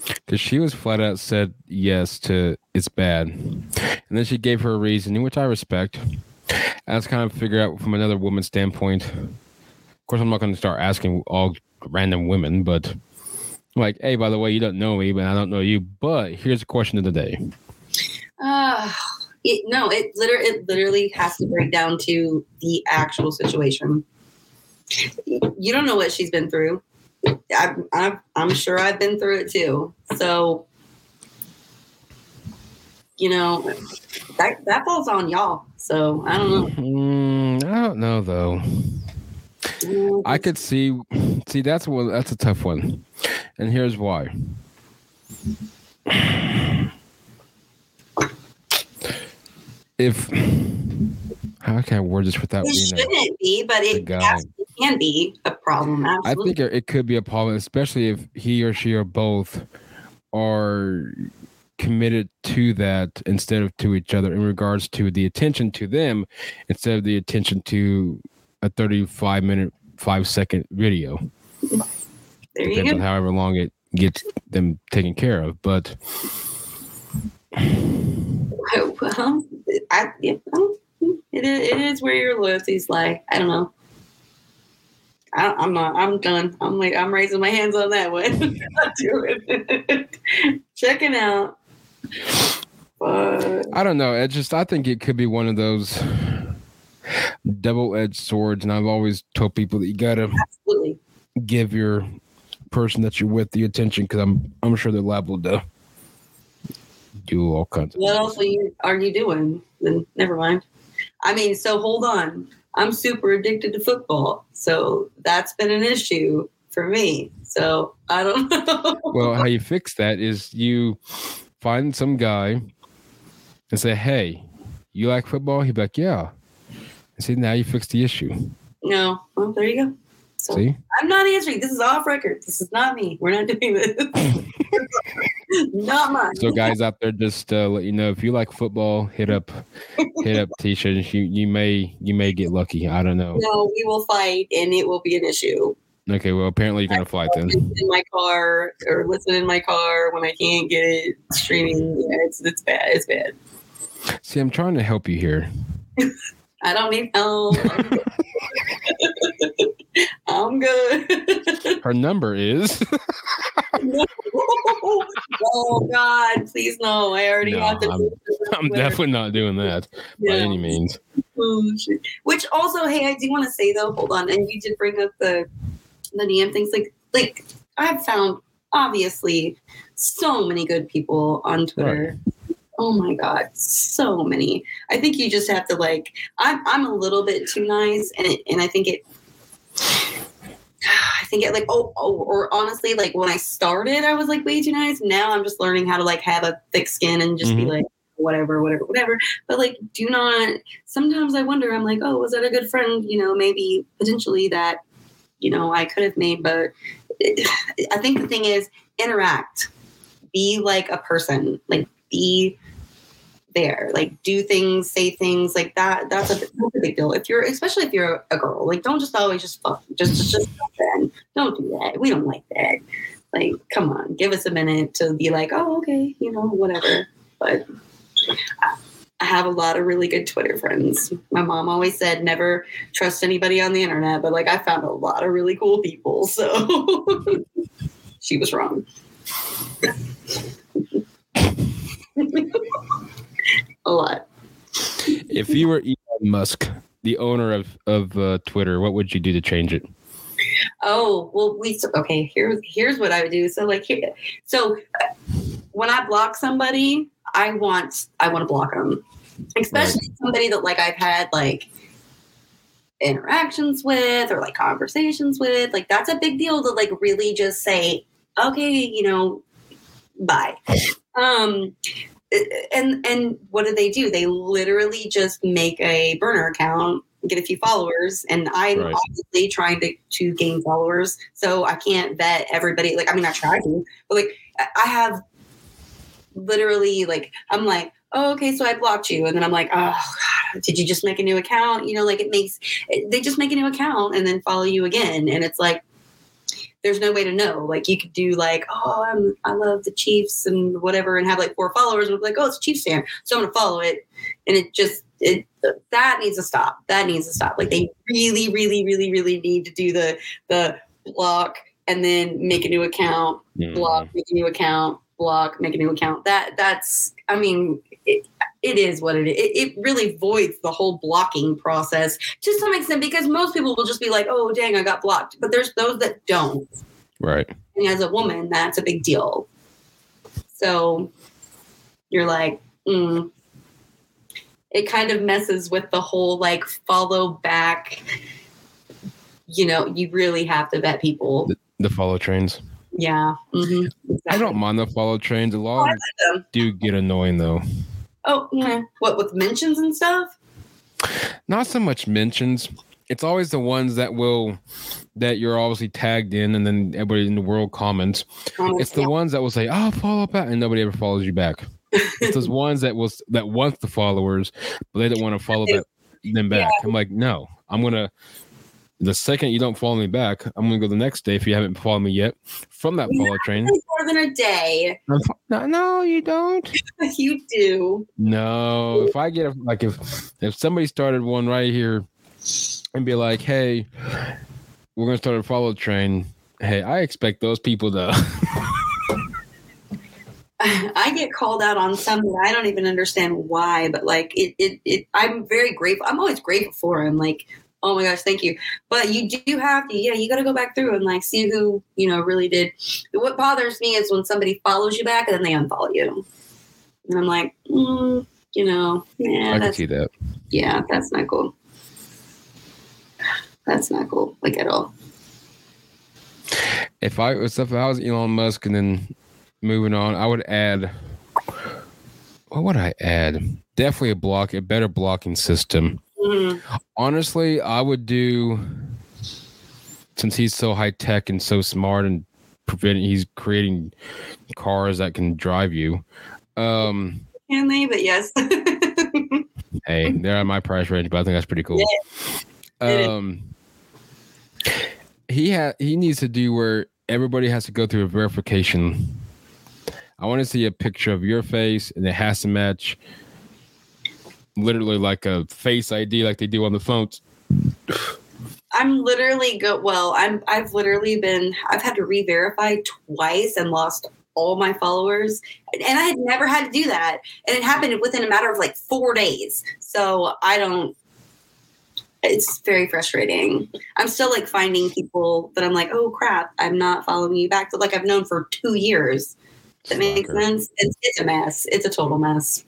because she was flat out said yes to it's bad, and then she gave her a reason, which I respect. I was kind of figure out from another woman's standpoint. Of course, I'm not going to start asking all random women, but like, hey, by the way, you don't know me, but I don't know you. But here's the question of the day: Uh, it, no, it literally, it literally has to break down to the actual situation. You don't know what she's been through. I'm, I'm, I'm sure I've been through it too. So, you know, that that falls on y'all. So I don't know. Mm, I don't know though. I could see, see that's one. That's a tough one, and here's why. If how can I word this without It? Shouldn't be, but it, guy. abs- it can be a problem. Absolutely. I think it could be a problem, especially if he or she or both are committed to that instead of to each other in regards to the attention to them instead of the attention to a 35 minute five second video there you depends on however long it gets them taken care of but oh, Well, I, it is, it is where your loyalties lie. I don't know. I, I'm not. I'm done. I'm like I'm raising my hands on that one. <laughs> <laughs> Checking out. But i don't know it just i think it could be one of those double-edged swords and i've always told people that you gotta absolutely. give your person that you're with the attention because I'm I'm sure they're liable to do all kinds of What things. else are you are you doing? Then never mind. I mean, so hold on. I'm super addicted to football, so that's been an issue for me. So I don't <laughs> know. Well, how you fix that is you find some guy and say, "Hey, you like football?" He'd be like, "Yeah." And see, now you fix the issue. no. Well, there you go. So See, I'm not answering. This is off record. This is not me. We're not doing this. <laughs> not mine. so guys out there, just uh, let you know if you like football, hit up, hit up Tisha. You you may you may get lucky. I don't know. no, we will fight, and it will be an issue. Okay, well apparently you're gonna fly then. In my car, or listen in my car when I can't get it streaming. Yeah, it's it's bad. It's bad. See, I'm trying to help you here. <laughs> I don't need help. I'm good. <laughs> Her number is Why Oh God, please no! I already No, have to. I'm- I'm definitely not doing that by any means. Oh. Which also, hey, I do want to say though, hold on, and you did bring up the the DM things. Like, like I've found obviously so many good people on Twitter. Oh my god, so many. I think you just have to like. I'm I'm a little bit too nice, and it, and I think it. I think it like oh, oh or honestly like when I started I was like way too nice. Now I'm just learning how to like have a thick skin and just be Mhm. like whatever whatever whatever. But like do not sometimes I wonder, I'm like, oh, was that a good friend? You know, maybe potentially that, you know, I could have made. But it, I think the thing is, interact, be like a person, like be there, like do things, say things like that. That's a, that's a big deal. If you're, especially if you're a girl, like don't just always just fuck, just just just. Don't do that. We don't like that. Like, come on, give us a minute to be like, oh, okay, you know, whatever. But I have a lot of really good Twitter friends. My mom always said never trust anybody on the internet, but like I found a lot of really cool people. <laughs> So she was wrong. <laughs> a lot. If you were Elon Musk, the owner of of uh, Twitter, what would you do to change it? Oh well, we okay. Here's here's what I would do. So like here, so when I block somebody, I want I want to block them, especially somebody that like I've had like interactions with or like conversations with. Like that's a big deal to like really just say, okay, you know, bye. Um, and and what do they do? They literally just make a burner account, get a few followers, and I'm Right. obviously trying to to gain followers, so I can't vet everybody. Like, I mean, I try to, but like, I have literally like I'm like, oh, okay, so I blocked you, and then I'm like, oh, God, did you just make a new account? You know, like it makes it, they just make a new account and then follow you again, and it's like there's no way to know. Like you could do like, oh, I'm I love the Chiefs and whatever, and have like four followers and be like, oh, it's Chiefs fan, so I'm gonna follow it, and it just it that needs to stop. That needs to stop. Like they really, really, really, really need to do the the block and then make a new account, block, mm-hmm. make a new account, block, make a new account. That that's I mean. It, it is what it is. It, it really voids the whole blocking process to some extent because most people will just be like, "Oh, dang, I got blocked," but there's those that don't Right. and as a woman, that's a big deal. So you're like, mm. it kind of messes with the whole like follow back. You know, you really have to vet people. The follow trains. Yeah. hmm I don't mind the follow trains. A lot I of like them. do get annoying though. Oh, yeah. what with mentions and stuff? Not so much mentions. It's always the ones that will that you're obviously tagged in, and then everybody in the world comments. It's the ones that will say, "Oh, follow back," and nobody ever follows you back. It's those <laughs> ones that was that want the followers, but they don't want to follow back, them back. I'm like, no, I'm gonna. The second you don't follow me back, I'm gonna go the next day if you haven't followed me yet from that follow train. more than a day. No, no, you don't. <laughs> You do. No, if I get like if if somebody started one right here and be like, "Hey, we're gonna start a follow train," hey, I expect those people to. <laughs> I get called out on some that I don't even understand why, but like it, it, it I'm very grateful. I'm always grateful for him. Like, oh my gosh, thank you. But you do have to, yeah, you got to go back through and like see who you know really did. What bothers me is when somebody follows you back and then they unfollow you, and I'm like, mm, you know, yeah, I can that's see that. yeah, that's not cool. That's not cool, like at all. If I was if I was Elon Musk and then moving on, I would add. What would I add? Definitely a block, a better blocking system. Mhm. Honestly, I would do since he's so high tech and so smart and preventing he's creating cars that can drive you. Um Can they? But yes. <laughs> hey, they're on my price range, but I think that's pretty cool. Is. Um he ha- he needs to do where everybody has to go through a verification. I want to see a picture of your face and it has to match literally like a face ID like they do on the phones. I'm literally go well, I'm I've literally been I've had to re-verify twice and lost all my followers, and I had never had to do that, and it happened within a matter of like four days. So I don't. It's very frustrating. I'm still like finding people that I'm like, oh crap, I'm not following you back. But like I've known for two years. That makes sense. It's, it's a mess. It's a total mess.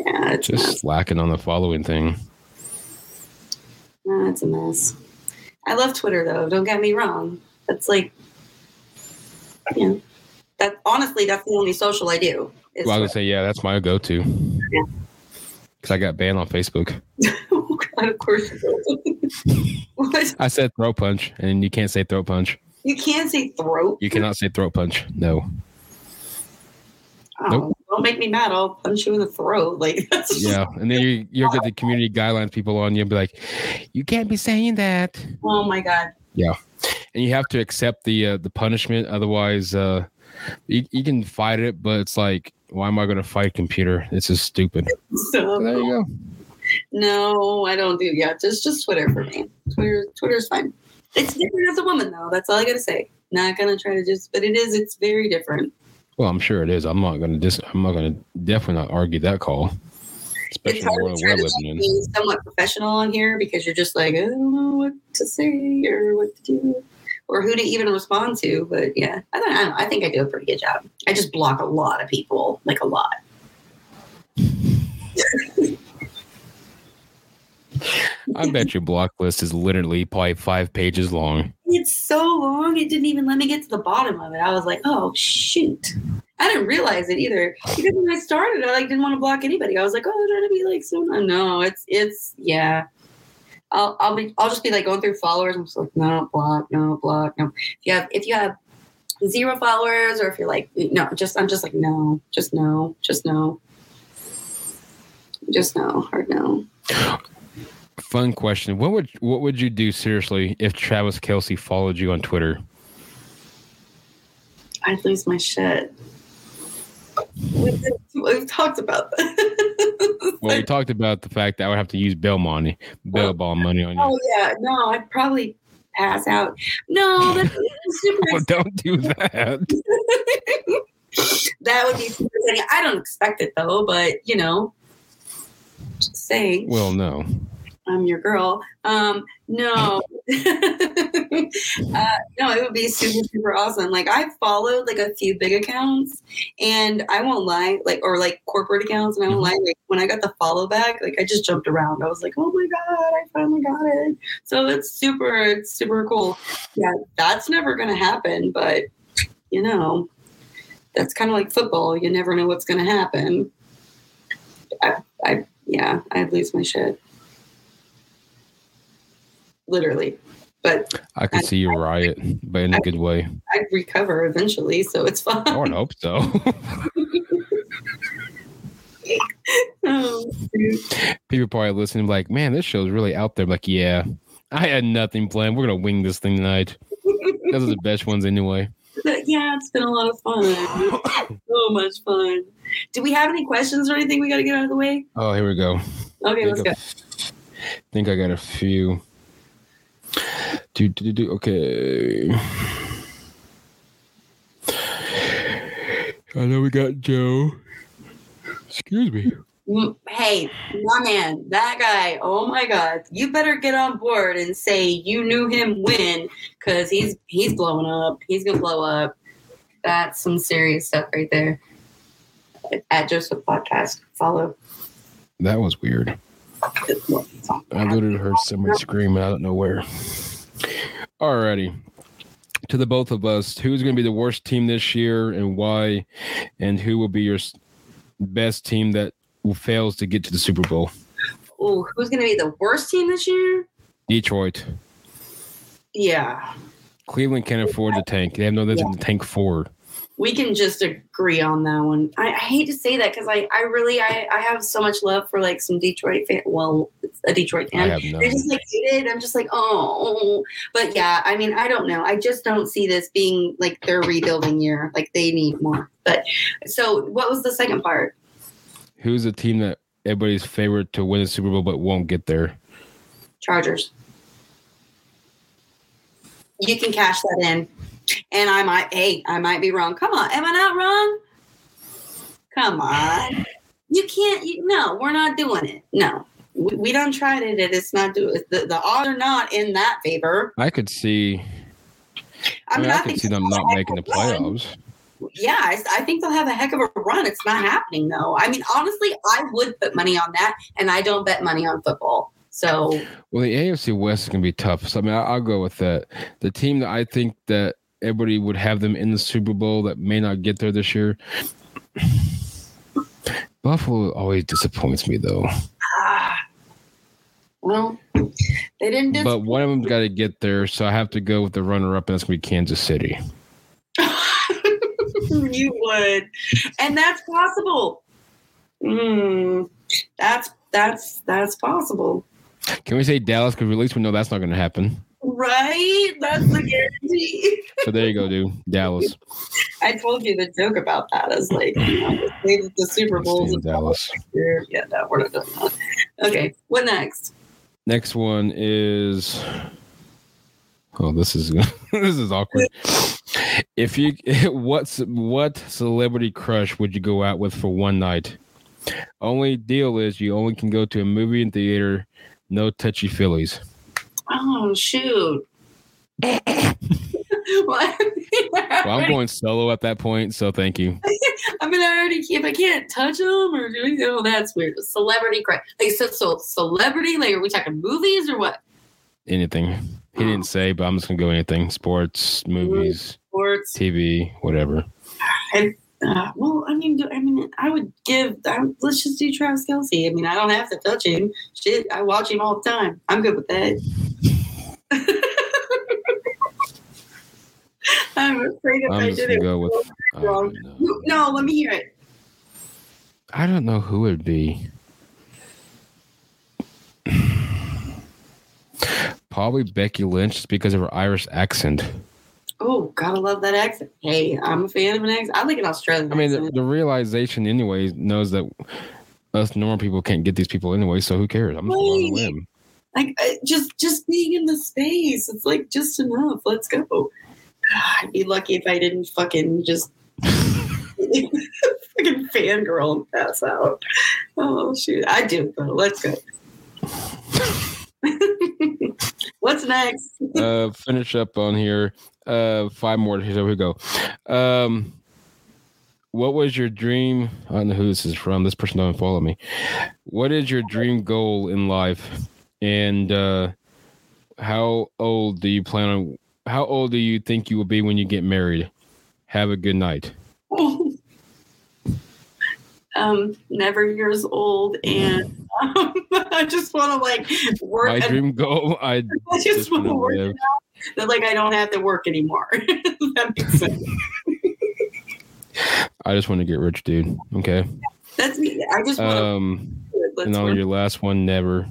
Yeah, it's Just mess. slacking on the following thing. Uh, it's a mess. I love Twitter though. Don't get me wrong. That's like, you know, that honestly, that's the only social I do. Well, I would say, yeah, that's my go-to. Yeah. Because I got banned on Facebook. oh <laughs> God, of course? <laughs> I said throat punch, and you can't say throat punch. You can't say throat. You cannot say throat punch. No. Oh, Nope. Don't make me mad. I'll punch you in the throat. <laughs> Like that's Yeah, and then you you'll get the community guidelines people on you and be like, you can't be saying that, Oh my God. Yeah. And you have to accept the uh, the punishment. Otherwise, uh, you, you can fight it, but it's like, why am I going to fight a computer? It's just stupid. <laughs> So So there you go. no, I don't do. Yeah, just just Twitter for me. Twitter Twitter's fine. It's different as a woman though. That's all I gotta say. Not gonna try to just, but it is. It's very different. Well, I'm sure it is. I'm not going to dis. I'm not going to definitely not argue that call, especially it's in the hard world to try we're to living in. be somewhat professional on here because you're just like, I don't know what to say or what to do or who to even respond to. But yeah, I don't, I don't. I think I do a pretty good job. I just block a lot of people, like a lot. <laughs> <laughs> I bet your block list is literally probably five pages long. It's so long, it didn't even let me get to the bottom of it. I was like, oh shoot. I didn't realize it either. Because when I started, I like didn't want to block anybody. I was like, oh, they're trying to be like so no, it's it's yeah. I'll I'll be I'll just be like going through followers. I'm just like, no, block, no, block, no. If you have if you have zero followers or if you're like no, just I'm just like, no, just no, just no. Just no, hard no. Fun question. What would what would you do seriously if Travis Kelce followed you on Twitter? I'd lose my shit. We've, <laughs> we've talked about that. Well, we talked about the fact that I would have to use bail money, bail ball money on you. oh yeah, no, I'd probably pass out. No, that's <laughs> super. Well, don't do that. <laughs> that would be super exciting. I don't expect it though, but you know, just saying, Well, no. I'm your girl. Um, no, <laughs> <laughs> uh, no, it would be super super awesome. Like I followed like a few big accounts, and I won't lie, like or like corporate accounts, and I won't lie. Like when I got the follow back, like I just jumped around. I was like, oh my god, I finally got it. So it's super, it's super cool. Yeah, that's never gonna happen, but you know, that's kind of like football. You never know what's gonna happen. I, I yeah, I'd lose my shit. Literally. But I could see you riot, but in a good way. I'd recover eventually, so it's fine. I would hope so. <laughs> Oh. People probably listening like, man, this show's really out there. I'm like, yeah, I had nothing planned. We're gonna wing this thing tonight. Those are the <laughs> best ones anyway. But yeah, it's been a lot of fun. <coughs> so much fun. Do we have any questions or anything we got to get out of the way? Oh, here we go. Okay, let's Think go. of- think I got a few. Do, do, do, do, okay. I know we got Joe. Excuse me. Mm, Hey, my man, that guy. Oh my God, you better get on board and say you knew him when, because he's he's blowing up. He's gonna blow up. That's some serious stuff right there. At Joseph Podcast, follow. That was weird. I literally heard somebody scream. I don't know where. Alrighty. To the both of us, who's going to be the worst team this year and why? And who will be your best team that fails to get to the Super Bowl? Oh, who's gonna be the worst team this year? Detroit. Yeah, Cleveland can't afford the tank. They have no nothing to tank forward. We can just agree on that one. I, I hate to say that because I, I really I, I have so much love for like some Detroit fan. Well, a Detroit fan. I have They none. just like hate it. I'm just like, oh, but yeah. I mean, I don't know. I just don't see this being like their rebuilding year. Like they need more. But so, what was the second part? Who's the team that everybody's favorite to win the Super Bowl but won't get there? Chargers. You can cash that in. And I might, hey, I might be wrong. Come on, am I not wrong? Come on, you can't. You, no, we're not doing it. No, we, we don't try it, it's not doing. The, the odds are not in that favor. I could see. I, I mean, mean, I, I, could see them not making the run. playoffs. Yeah, I, I think they'll have a heck of a run. It's not happening though. I mean, honestly, I would put money on that, and I don't bet money on football. So Well, the AFC West is going to be tough. So I mean, I'll, I'll go with that. The team that I think that everybody would have them in the Super Bowl that may not get there this year. <sighs> Buffalo always disappoints me though. ah, <sighs> well, they didn't. Dis- But one of them's got to get there, so I have to go with the runner-up, and that's going to be Kansas City. <laughs> you would, and that's possible. Mm, that's that's that's possible, Can we say Dallas? Because at least we know that's not going to happen. Right? That's the guarantee. So there you go, dude. Dallas. I told you the joke about that. I was like, you know, the Super Bowls. staying Dallas. Yeah, no, we're not doing that. Okay, what next? Next one is. Oh, this is <laughs> this is awkward. If you <laughs> what's what celebrity crush would you go out with for one night? Only deal is you only can go to a movie and theater, no touchy feelies. Oh shoot. <laughs> well, I'm going solo at that point, so thank you. <laughs> I mean, I already if I can't touch them or do anything, oh, that's weird. Celebrity crush, like so, so celebrity. Like, are we talking movies or what? Anything. He didn't say, but I'm just gonna go anything. Sports, movies, Sports. TV, whatever. Uh, well, I mean, I mean, I would give. Um, let's just do Travis Kelce. I mean, I don't have to touch him. Shit, I watch him all the time. I'm good with that. <laughs> I'm afraid if I'm I did it go with wrong. No, let me hear it. I don't know who it'd be. <sighs> Probably Becky Lynch because of her Irish accent. Oh, gotta love that accent. Hey, I'm a fan of an accent. I like an Australian I mean, the, the realization, anyway, knows that us normal people can't get these people anyway, so who cares? I'm just going on a Right. whim. like just just being in the space. It's like just enough. Let's go. I'd be lucky if I didn't fucking just <laughs> fucking fangirl and pass out. Oh shoot, I do though. Let's go. <laughs> What's next? uh, finish up on here. Uh, five more. Here we go. Um, what was your dream? I don't know who this is from. This person doesn't follow me. What is your dream goal in life? And uh, how old do you plan on? How old do you think you will be when you get married? Have a good night. <laughs> um, never years old, and um, <laughs> I just want to like work. My dream goal. I <laughs> I just just want to work live. <laughs> that like I don't have to work anymore. <laughs> that makes sense. I just want to get rich, dude. Okay. That's me. I just want. Um, Let's and on your last one, never.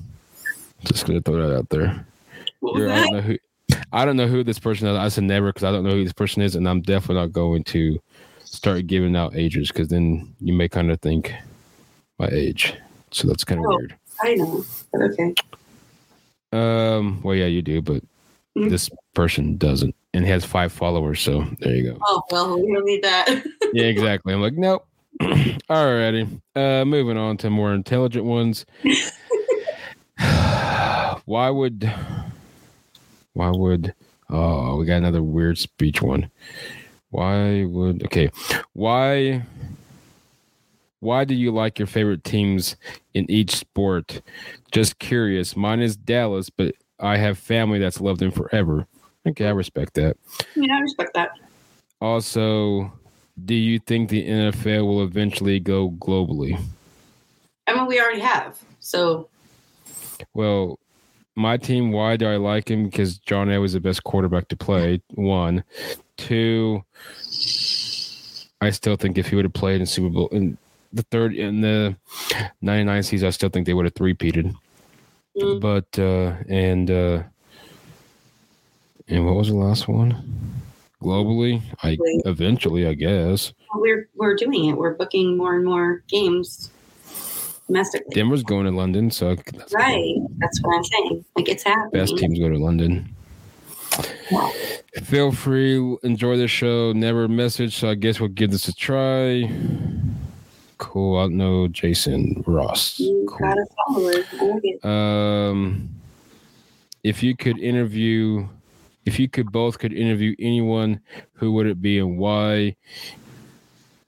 Just gonna throw that out there. What was You're- I don't know who. I don't know who this person is. I said never because I don't know who this person is, and I'm definitely not going to start giving out ages because then you may kind of think my age. So that's kind of Oh. weird. I know, but okay. Um. Well, yeah, you do, but Mhm. this person doesn't, and he has five followers. So there you go. Oh well, we don't need that. <laughs> yeah, exactly. I'm like, nope. <clears throat> Alrighty. Uh, moving on to more intelligent ones. <sighs> why would? Why would? Oh, we got another weird speech one. Why would? Okay, why? Why do you like your favorite teams in each sport? Just curious. Mine is Dallas, but I have family that's loved him forever. Okay, I respect that. yeah, I respect that. Also, do you think the NFL will eventually go globally? I mean, we already have. So Well, my team, why do I like him? Because John Elway is the best quarterback to play. One, two. I still think if he would have played in Super Bowl in the third in the '99 season, I still think they would have three-peated. mm, But uh and uh and what was the last one? Globally, I eventually, I guess. we're we're doing it. We're booking more and more games domestically. Denver's going to London, so that's Right. That's what I'm saying. Like it's happening. best teams go to London. Feel free, enjoy the show. Never message, so I guess we'll give this a try. Cool. I know Jason Ross. Cool. gotta follow it. I like it. Um, if you could interview, if you could both could interview anyone, who would it be and why?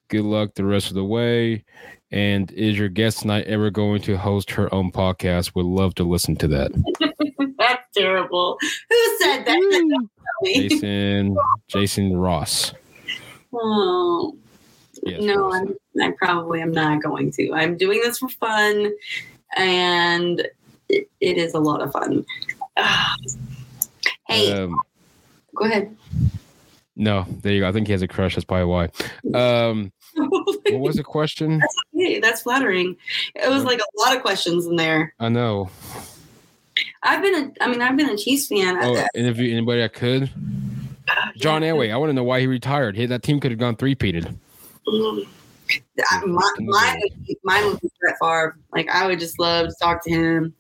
Good luck the rest of the way. And is your guest tonight ever going to host her own podcast? Would love to listen to that. <laughs> That's terrible. Who said that? <laughs> Jason, Jason Ross. Oh. Yes, no, I'm, I probably am not going to. I'm doing this for fun, and it, it is a lot of fun. <sighs> Hey, Um, go ahead. no, there you go. I think he has a crush. That's probably why. Um, <laughs> what was the question? hey, that's flattering. It was like a lot of questions in there. I know. I've been a, I mean, I've been a Chiefs fan. Oh, interview anybody I could. <sighs> John Elway. I want to know why he retired. He, that team could have gone three peated. Mm. I- my- Mine, mine would be Brett Favre. Like I would just love to talk to him.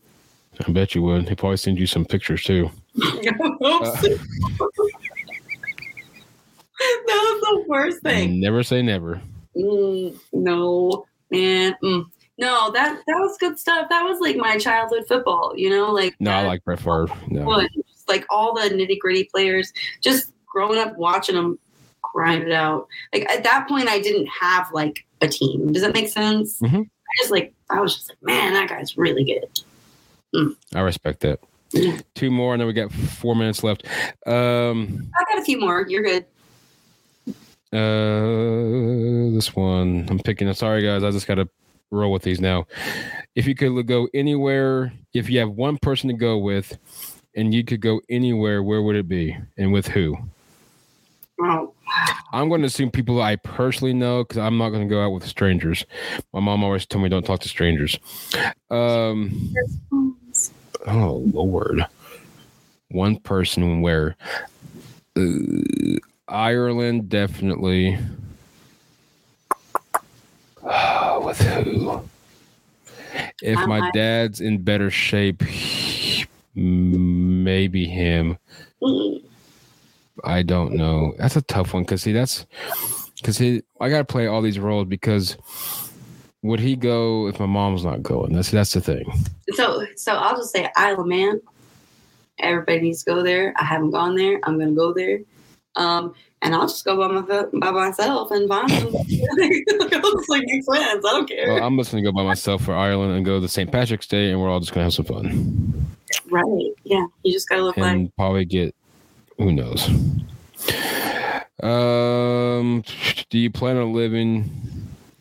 I bet you would. He probably send you some pictures too. Oops. <laughs> that was the worst thing. Never say never. Mm, no, man. Mm. No, that that was good stuff. That was like my childhood football. You know, like No, I like Brett Favre. No. just, like all the nitty gritty players. Just growing up watching them grind it out. Like at that point, I didn't have like a team. Does that make sense? Mhm. I just like I was just like, man, that guy's really good. I respect that. Yeah. Two more, and then we got four minutes left. Um, I got a few more. You're good. uh, this one I'm picking. I'm Sorry, guys, I just got to roll with these now. If you could go anywhere, if you have one person to go with, and you could go anywhere, where would it be, and with who? Oh, I'm going to assume people I personally know because I'm not going to go out with strangers. My mom always told me don't talk to strangers. Um, oh Lord, one person where uh, Ireland definitely. <sighs> with who? If my dad's in better shape, maybe him. I don't know. That's a tough one because see, that's because he. I got to play all these roles because would he go if my mom's not going? That's that's the thing. So, so I'll just say Isle of Man. Everybody needs to go there. I haven't gone there. I'm gonna go there, um, and I'll just go by my by myself and find them. I'll just like make friends. I don't care. Well, I'm just gonna go by myself for Ireland and go to St. Patrick's Day, and we're all just gonna have some fun right? Yeah. You just gotta look like. and probably get who knows. Um, do you plan on living?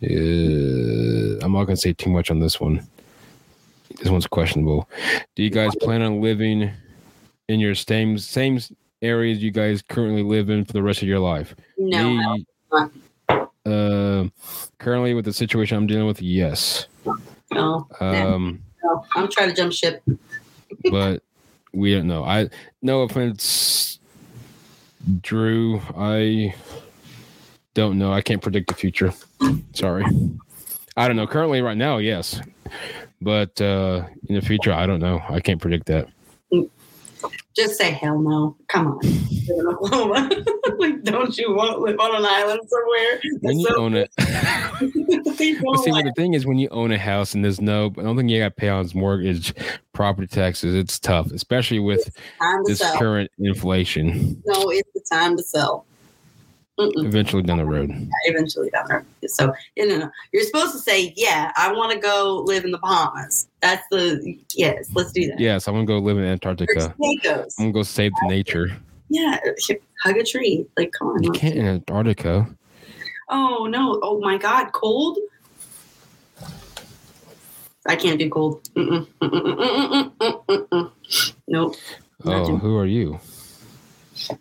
Uh, I'm not gonna say too much on this one. This one's questionable. Do you guys plan on living in your same same areas you guys currently live in for the rest of your life? No. Me, uh, currently with the situation I'm dealing with, yes. No. Um, no. I'm trying to jump ship. but we don't know. I no offense, Drew. I don't know. I can't predict the future. Sorry. I don't know. Currently, right now, yes, but uh in the future, I don't know. I can't predict that. Just say hell no. Come on. Live in Oklahoma. <laughs> like, don't you want to live on an island somewhere? When you So- own it, <laughs> see, like- the thing is, when you own a house and there's no, I don't think you got to pay on its mortgage, property taxes. It's tough, especially with this sell. current inflation. no, it's the time to sell. Mm-mm. Eventually, down the road. Eventually down there. So no, no, no. You're supposed to say, yeah, I want to go live in the Bahamas. That's the yes. Let's do that. Yes, I'm gonna go live in Antarctica. I'm gonna go save the nature. Yeah, hug a tree. Like, come on. You can't in. Antarctica. Oh no! Oh my God, cold. I can't do cold. Mm-mm, mm-mm, mm-mm. Nope. Oh, who are you?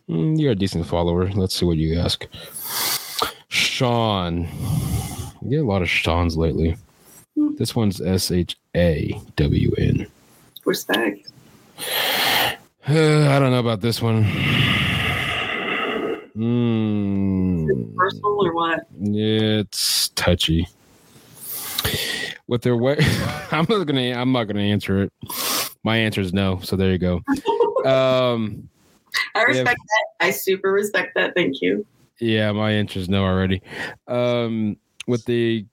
Mm, you're a decent follower. Let's see what you ask. Sean. You get a lot of Sean's lately. This one's S H A W N. Respect. Uh, <sighs> I don't know about this one. Mm, Personal or what? it's touchy. With their way, <laughs> I'm not gonna. I'm not gonna answer it. My answer is no. So there you go. <laughs> um, I respect that. I super respect that. Thank you. Yeah, my answers no already. Um, with the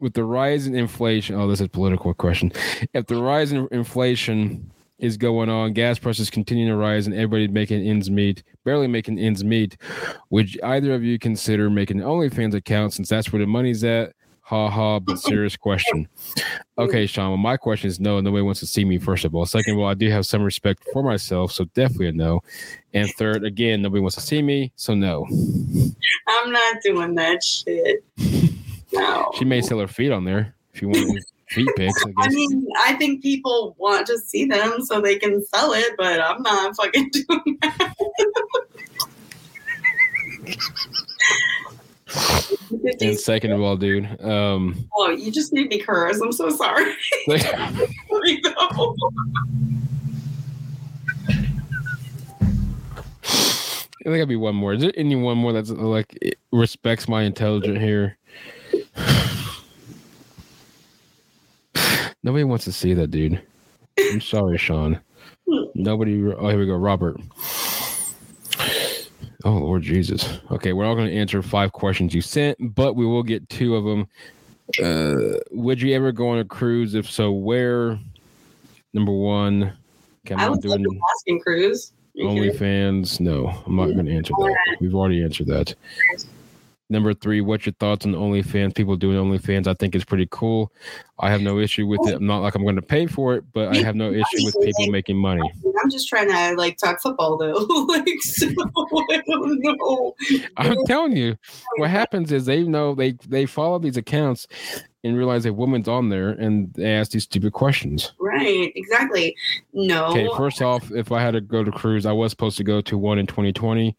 with the rise in inflation, oh, this is a political question. If the rise in inflation is going on, gas prices continue to rise, and everybody making ends meet, barely making ends meet, would either of you consider making an OnlyFans account since that's where the money's at? Ha ha, but serious question. Okay, <laughs> Sean, well, my question is no, nobody wants to see me, first of all. Second of all, I do have some respect for myself, so definitely a no. And third, again, nobody wants to see me, so no. I'm not doing that shit. <laughs> No. She may sell her feet on there if you want feet pics. I, <laughs> I mean, I think people want to see them so they can sell it, but I'm not fucking doing that. And second of all, dude, um, oh, you just made me curse. I'm so sorry. <laughs> I think I'd be one more. Is there any one more that's like respects my intelligence here? <sighs> Nobody wants to see that, dude. I'm sorry, Sean. <laughs> Nobody. Oh, here we go, Robert. Oh Lord Jesus. Okay, we're all going to answer five questions you sent, but we will get two of them. Uh, would you ever go on a cruise? If so, where? Number one. Okay, I not was like doing Alaskan cruise. OnlyFans. No, I'm not going to answer that. We've already answered that. Number three, what's your thoughts on OnlyFans? People doing OnlyFans, I think it's pretty cool. I have no issue with it. I'm not like I'm going to pay for it, but I have no issue with people making money. <laughs> I'm just trying to like talk football though. <laughs> like, so, <laughs> I don't know. I'm telling you, what happens is they know they they follow these accounts and realize a woman's on there and they ask these stupid questions. Right, exactly. No. Okay, first off, if I had to go to cruise, I was supposed to go to one in 2020.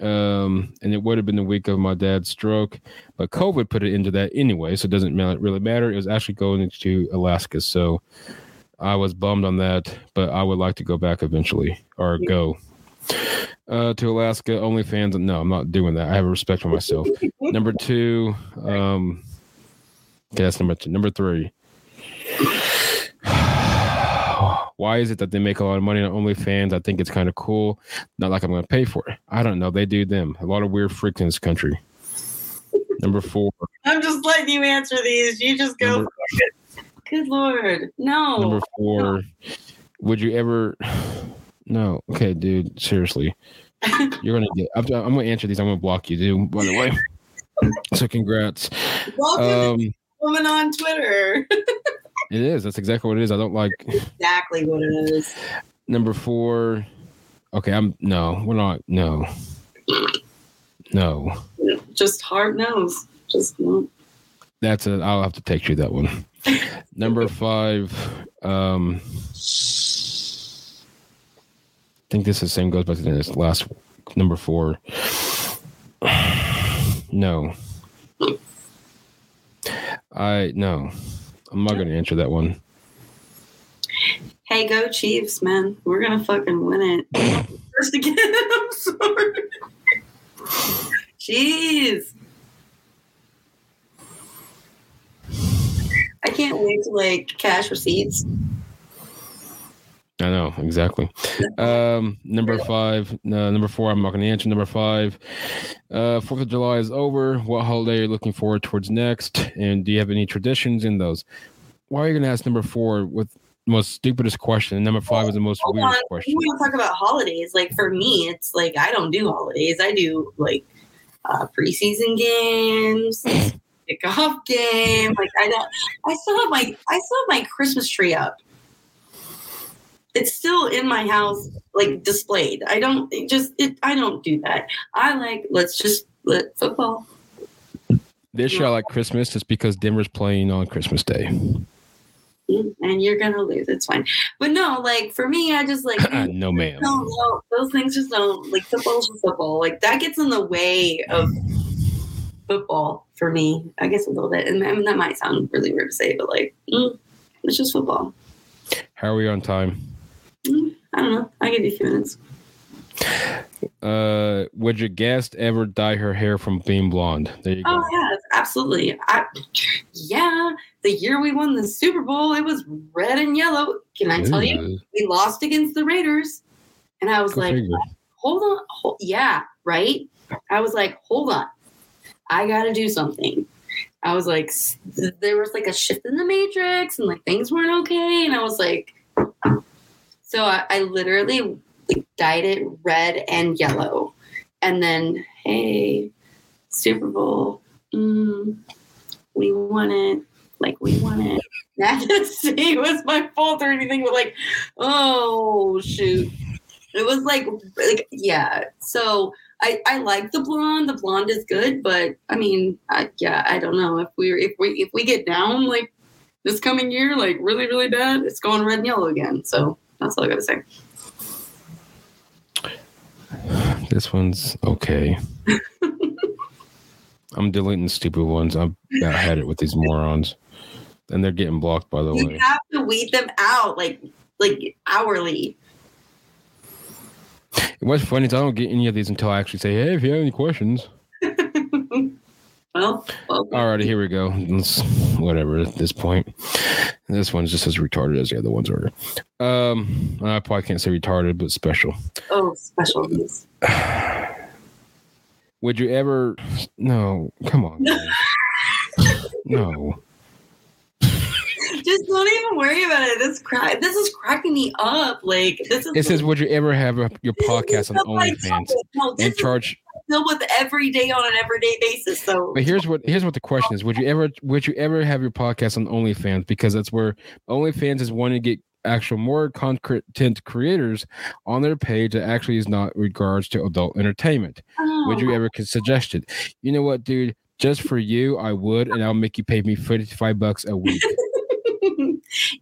Um, and it would have been the week of my dad's stroke, but COVID put it into that anyway, so it doesn't really matter. It was actually going to Alaska, so I was bummed on that, but I would like to go back eventually or go uh, to Alaska. OnlyFans, no, I'm not doing that. I have a respect for myself. <laughs> Number two, um, okay, that's number two. Number three. Why is it that they make a lot of money on OnlyFans? I think it's kind of cool. Not like I'm going to pay for it. I don't know. They do them. A lot of weird freaks in this country. Number four. I'm just letting you answer these. You just go. Number- Good lord, no. Number four. Would you ever? No. Okay, dude. Seriously, <laughs> you're gonna get. I'm, I'm gonna answer these. I'm gonna block you, dude. By the way. <laughs> So congrats. Welcome to Um, the woman on Twitter. <laughs> it is. That's exactly what it is. I don't like exactly what it is. number four. Okay, I'm no. We're not. No. No. Just hard nose. Just no. That's a. I'll have to take you that one. Number <laughs> five. Um, I think this is the same goes back to this last number four. <sighs> No. I no. I'm not going to answer that one. Hey, go Chiefs, man. We're gonna fucking win it. <laughs> First again. <laughs> I'm sorry. Jeez. I can't wait to like cash receipts. I know exactly. Um, number five, uh, number four. I'm not going to answer. Number five. Uh, Fourth of July is over. What holiday are you looking forward towards next? And do you have any traditions in those? Why are you going to ask number four with the most stupidest question? And number five is the most Hold weirdest on. question. We to talk about holidays. Like for me, it's like I don't do holidays. I do like uh, preseason games, <laughs> kickoff game. Like I don't. I still have my. I still have my Christmas tree up. It's still in my house, like displayed. I don't it just. It. I don't do that. I like. Let's just let football. This year I like Christmas just because Denver's playing on Christmas Day. And you're gonna lose. It's fine. But no, like for me, I just like. <laughs> no, man. No, no, those things just don't like football's just football. Like that gets in the way of football for me. I guess a little bit, and I mean, that might sound really weird to say, but like mm, it's just football. How are we on time? I don't know. I give you a few minutes. Uh, would your guest ever dye her hair from being blonde? There you go. Oh yeah, absolutely. I, yeah, the year we won the Super Bowl, it was red and yellow. Can I tell you? We lost against the Raiders. And I was like, figure. hold on. Hold, yeah, right. I was like, hold on. I got to do something. I was like, there was like a shift in the matrix and like things weren't okay. And I was like, so I, I literally dyed it red and yellow. And then, hey, Super Bowl, mm, we won it. Like, we won it. Not to say it was my fault or anything, but like, oh, shoot. It was like, like yeah. So I I like the blonde. The blonde is good, but I mean, I, yeah, I don't know if we if we if we get down like this coming year, like really really bad, it's going red and yellow again. So that's all I gotta say. This one's okay. <laughs> I'm deleting stupid ones. I've about had it with these morons, and they're getting blocked. By the You way, you have to weed them out like like hourly. what's funny is I don't get any of these until I actually say, "Hey, if you have any questions." Well, Alrighty, here we go. Let's, whatever at this point. This one's just as retarded as the other ones are. Um, I probably can't say retarded, but special. oh, special. <sighs> Would you ever? No, come on. no. <laughs> Just don't even worry about it. This cra- This is cracking me up. Like this is. It says, "Would you ever have a, your podcast on OnlyFans. No, and charge?" Deal with every day on an everyday basis. So But here's what here's what the question is: Would you ever would you ever have your podcast on OnlyFans? Because that's where OnlyFans is wanting to get actual more content creators on their page that actually is not regards to adult entertainment. Would you Oh. ever suggest it? You know what, dude? Just for you, I would, and I'll make you pay me fifty five bucks a week. <laughs>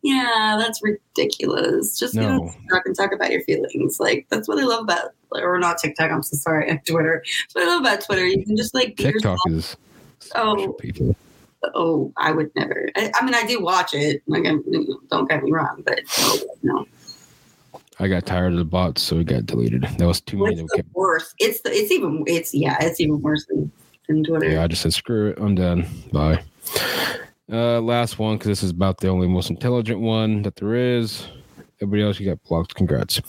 yeah, that's ridiculous. Just get on No. TikTok and talk about your feelings. Like that's what I love about, or not TikTok. I'm so sorry, <laughs> Twitter. That's what I love about Twitter. You can just like TikTok is Oh. people. Oh, I would never. I, I mean, I do watch it. Like, I- don't get me wrong, but oh, no, I got tired of the bots, so it got deleted. That was too many. it's That the kept, worst. It's the, it's even it's yeah, it's even worse than, than Twitter. yeah, I just said screw it. I'm done. Bye. Uh, last one because this is about the only most intelligent one that there is. Everybody else, you got blocked. Congrats.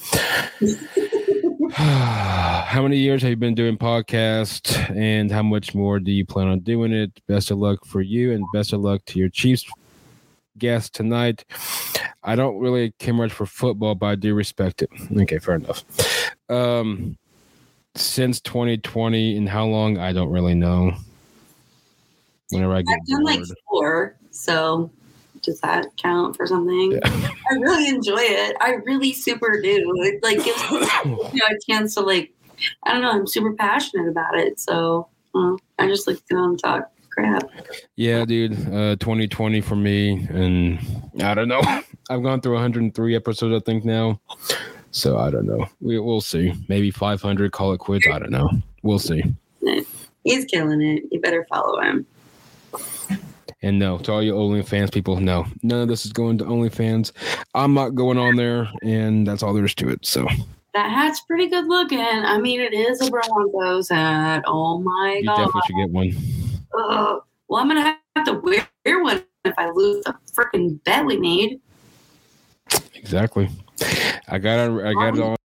<sighs> how many years have you been doing podcast, and how much more do you plan on doing it? Best of luck for you, and best of luck to your Chiefs guest tonight. I don't really care much for football, but I do respect it. Okay, fair enough. Um, since 2020, and how long I don't really know. Whenever I get I've done like four, so does that count for something? Yeah. I really enjoy it. I really super do. It like gives me <coughs> you know, a chance to like I don't know. I'm super passionate about it, so uh, I just like to go and talk crap. Yeah, dude. Uh, 2020 for me, and I don't know. <laughs> I've gone through 103 episodes, I think now. So I don't know. We we'll see. Maybe 500. Call it quits. I don't know. We'll see. He's killing it. You better follow him. And no, to all you OnlyFans people, no, none of this is going to OnlyFans. I'm not going on there, and that's all there is to it. So That hat's pretty good looking. I mean, it is a Broncos hat. Oh my you god. definitely should get one. Ugh. Well, I'm gonna have to wear one if I lose the freaking bet we made. Exactly. I got it. I got it oh, on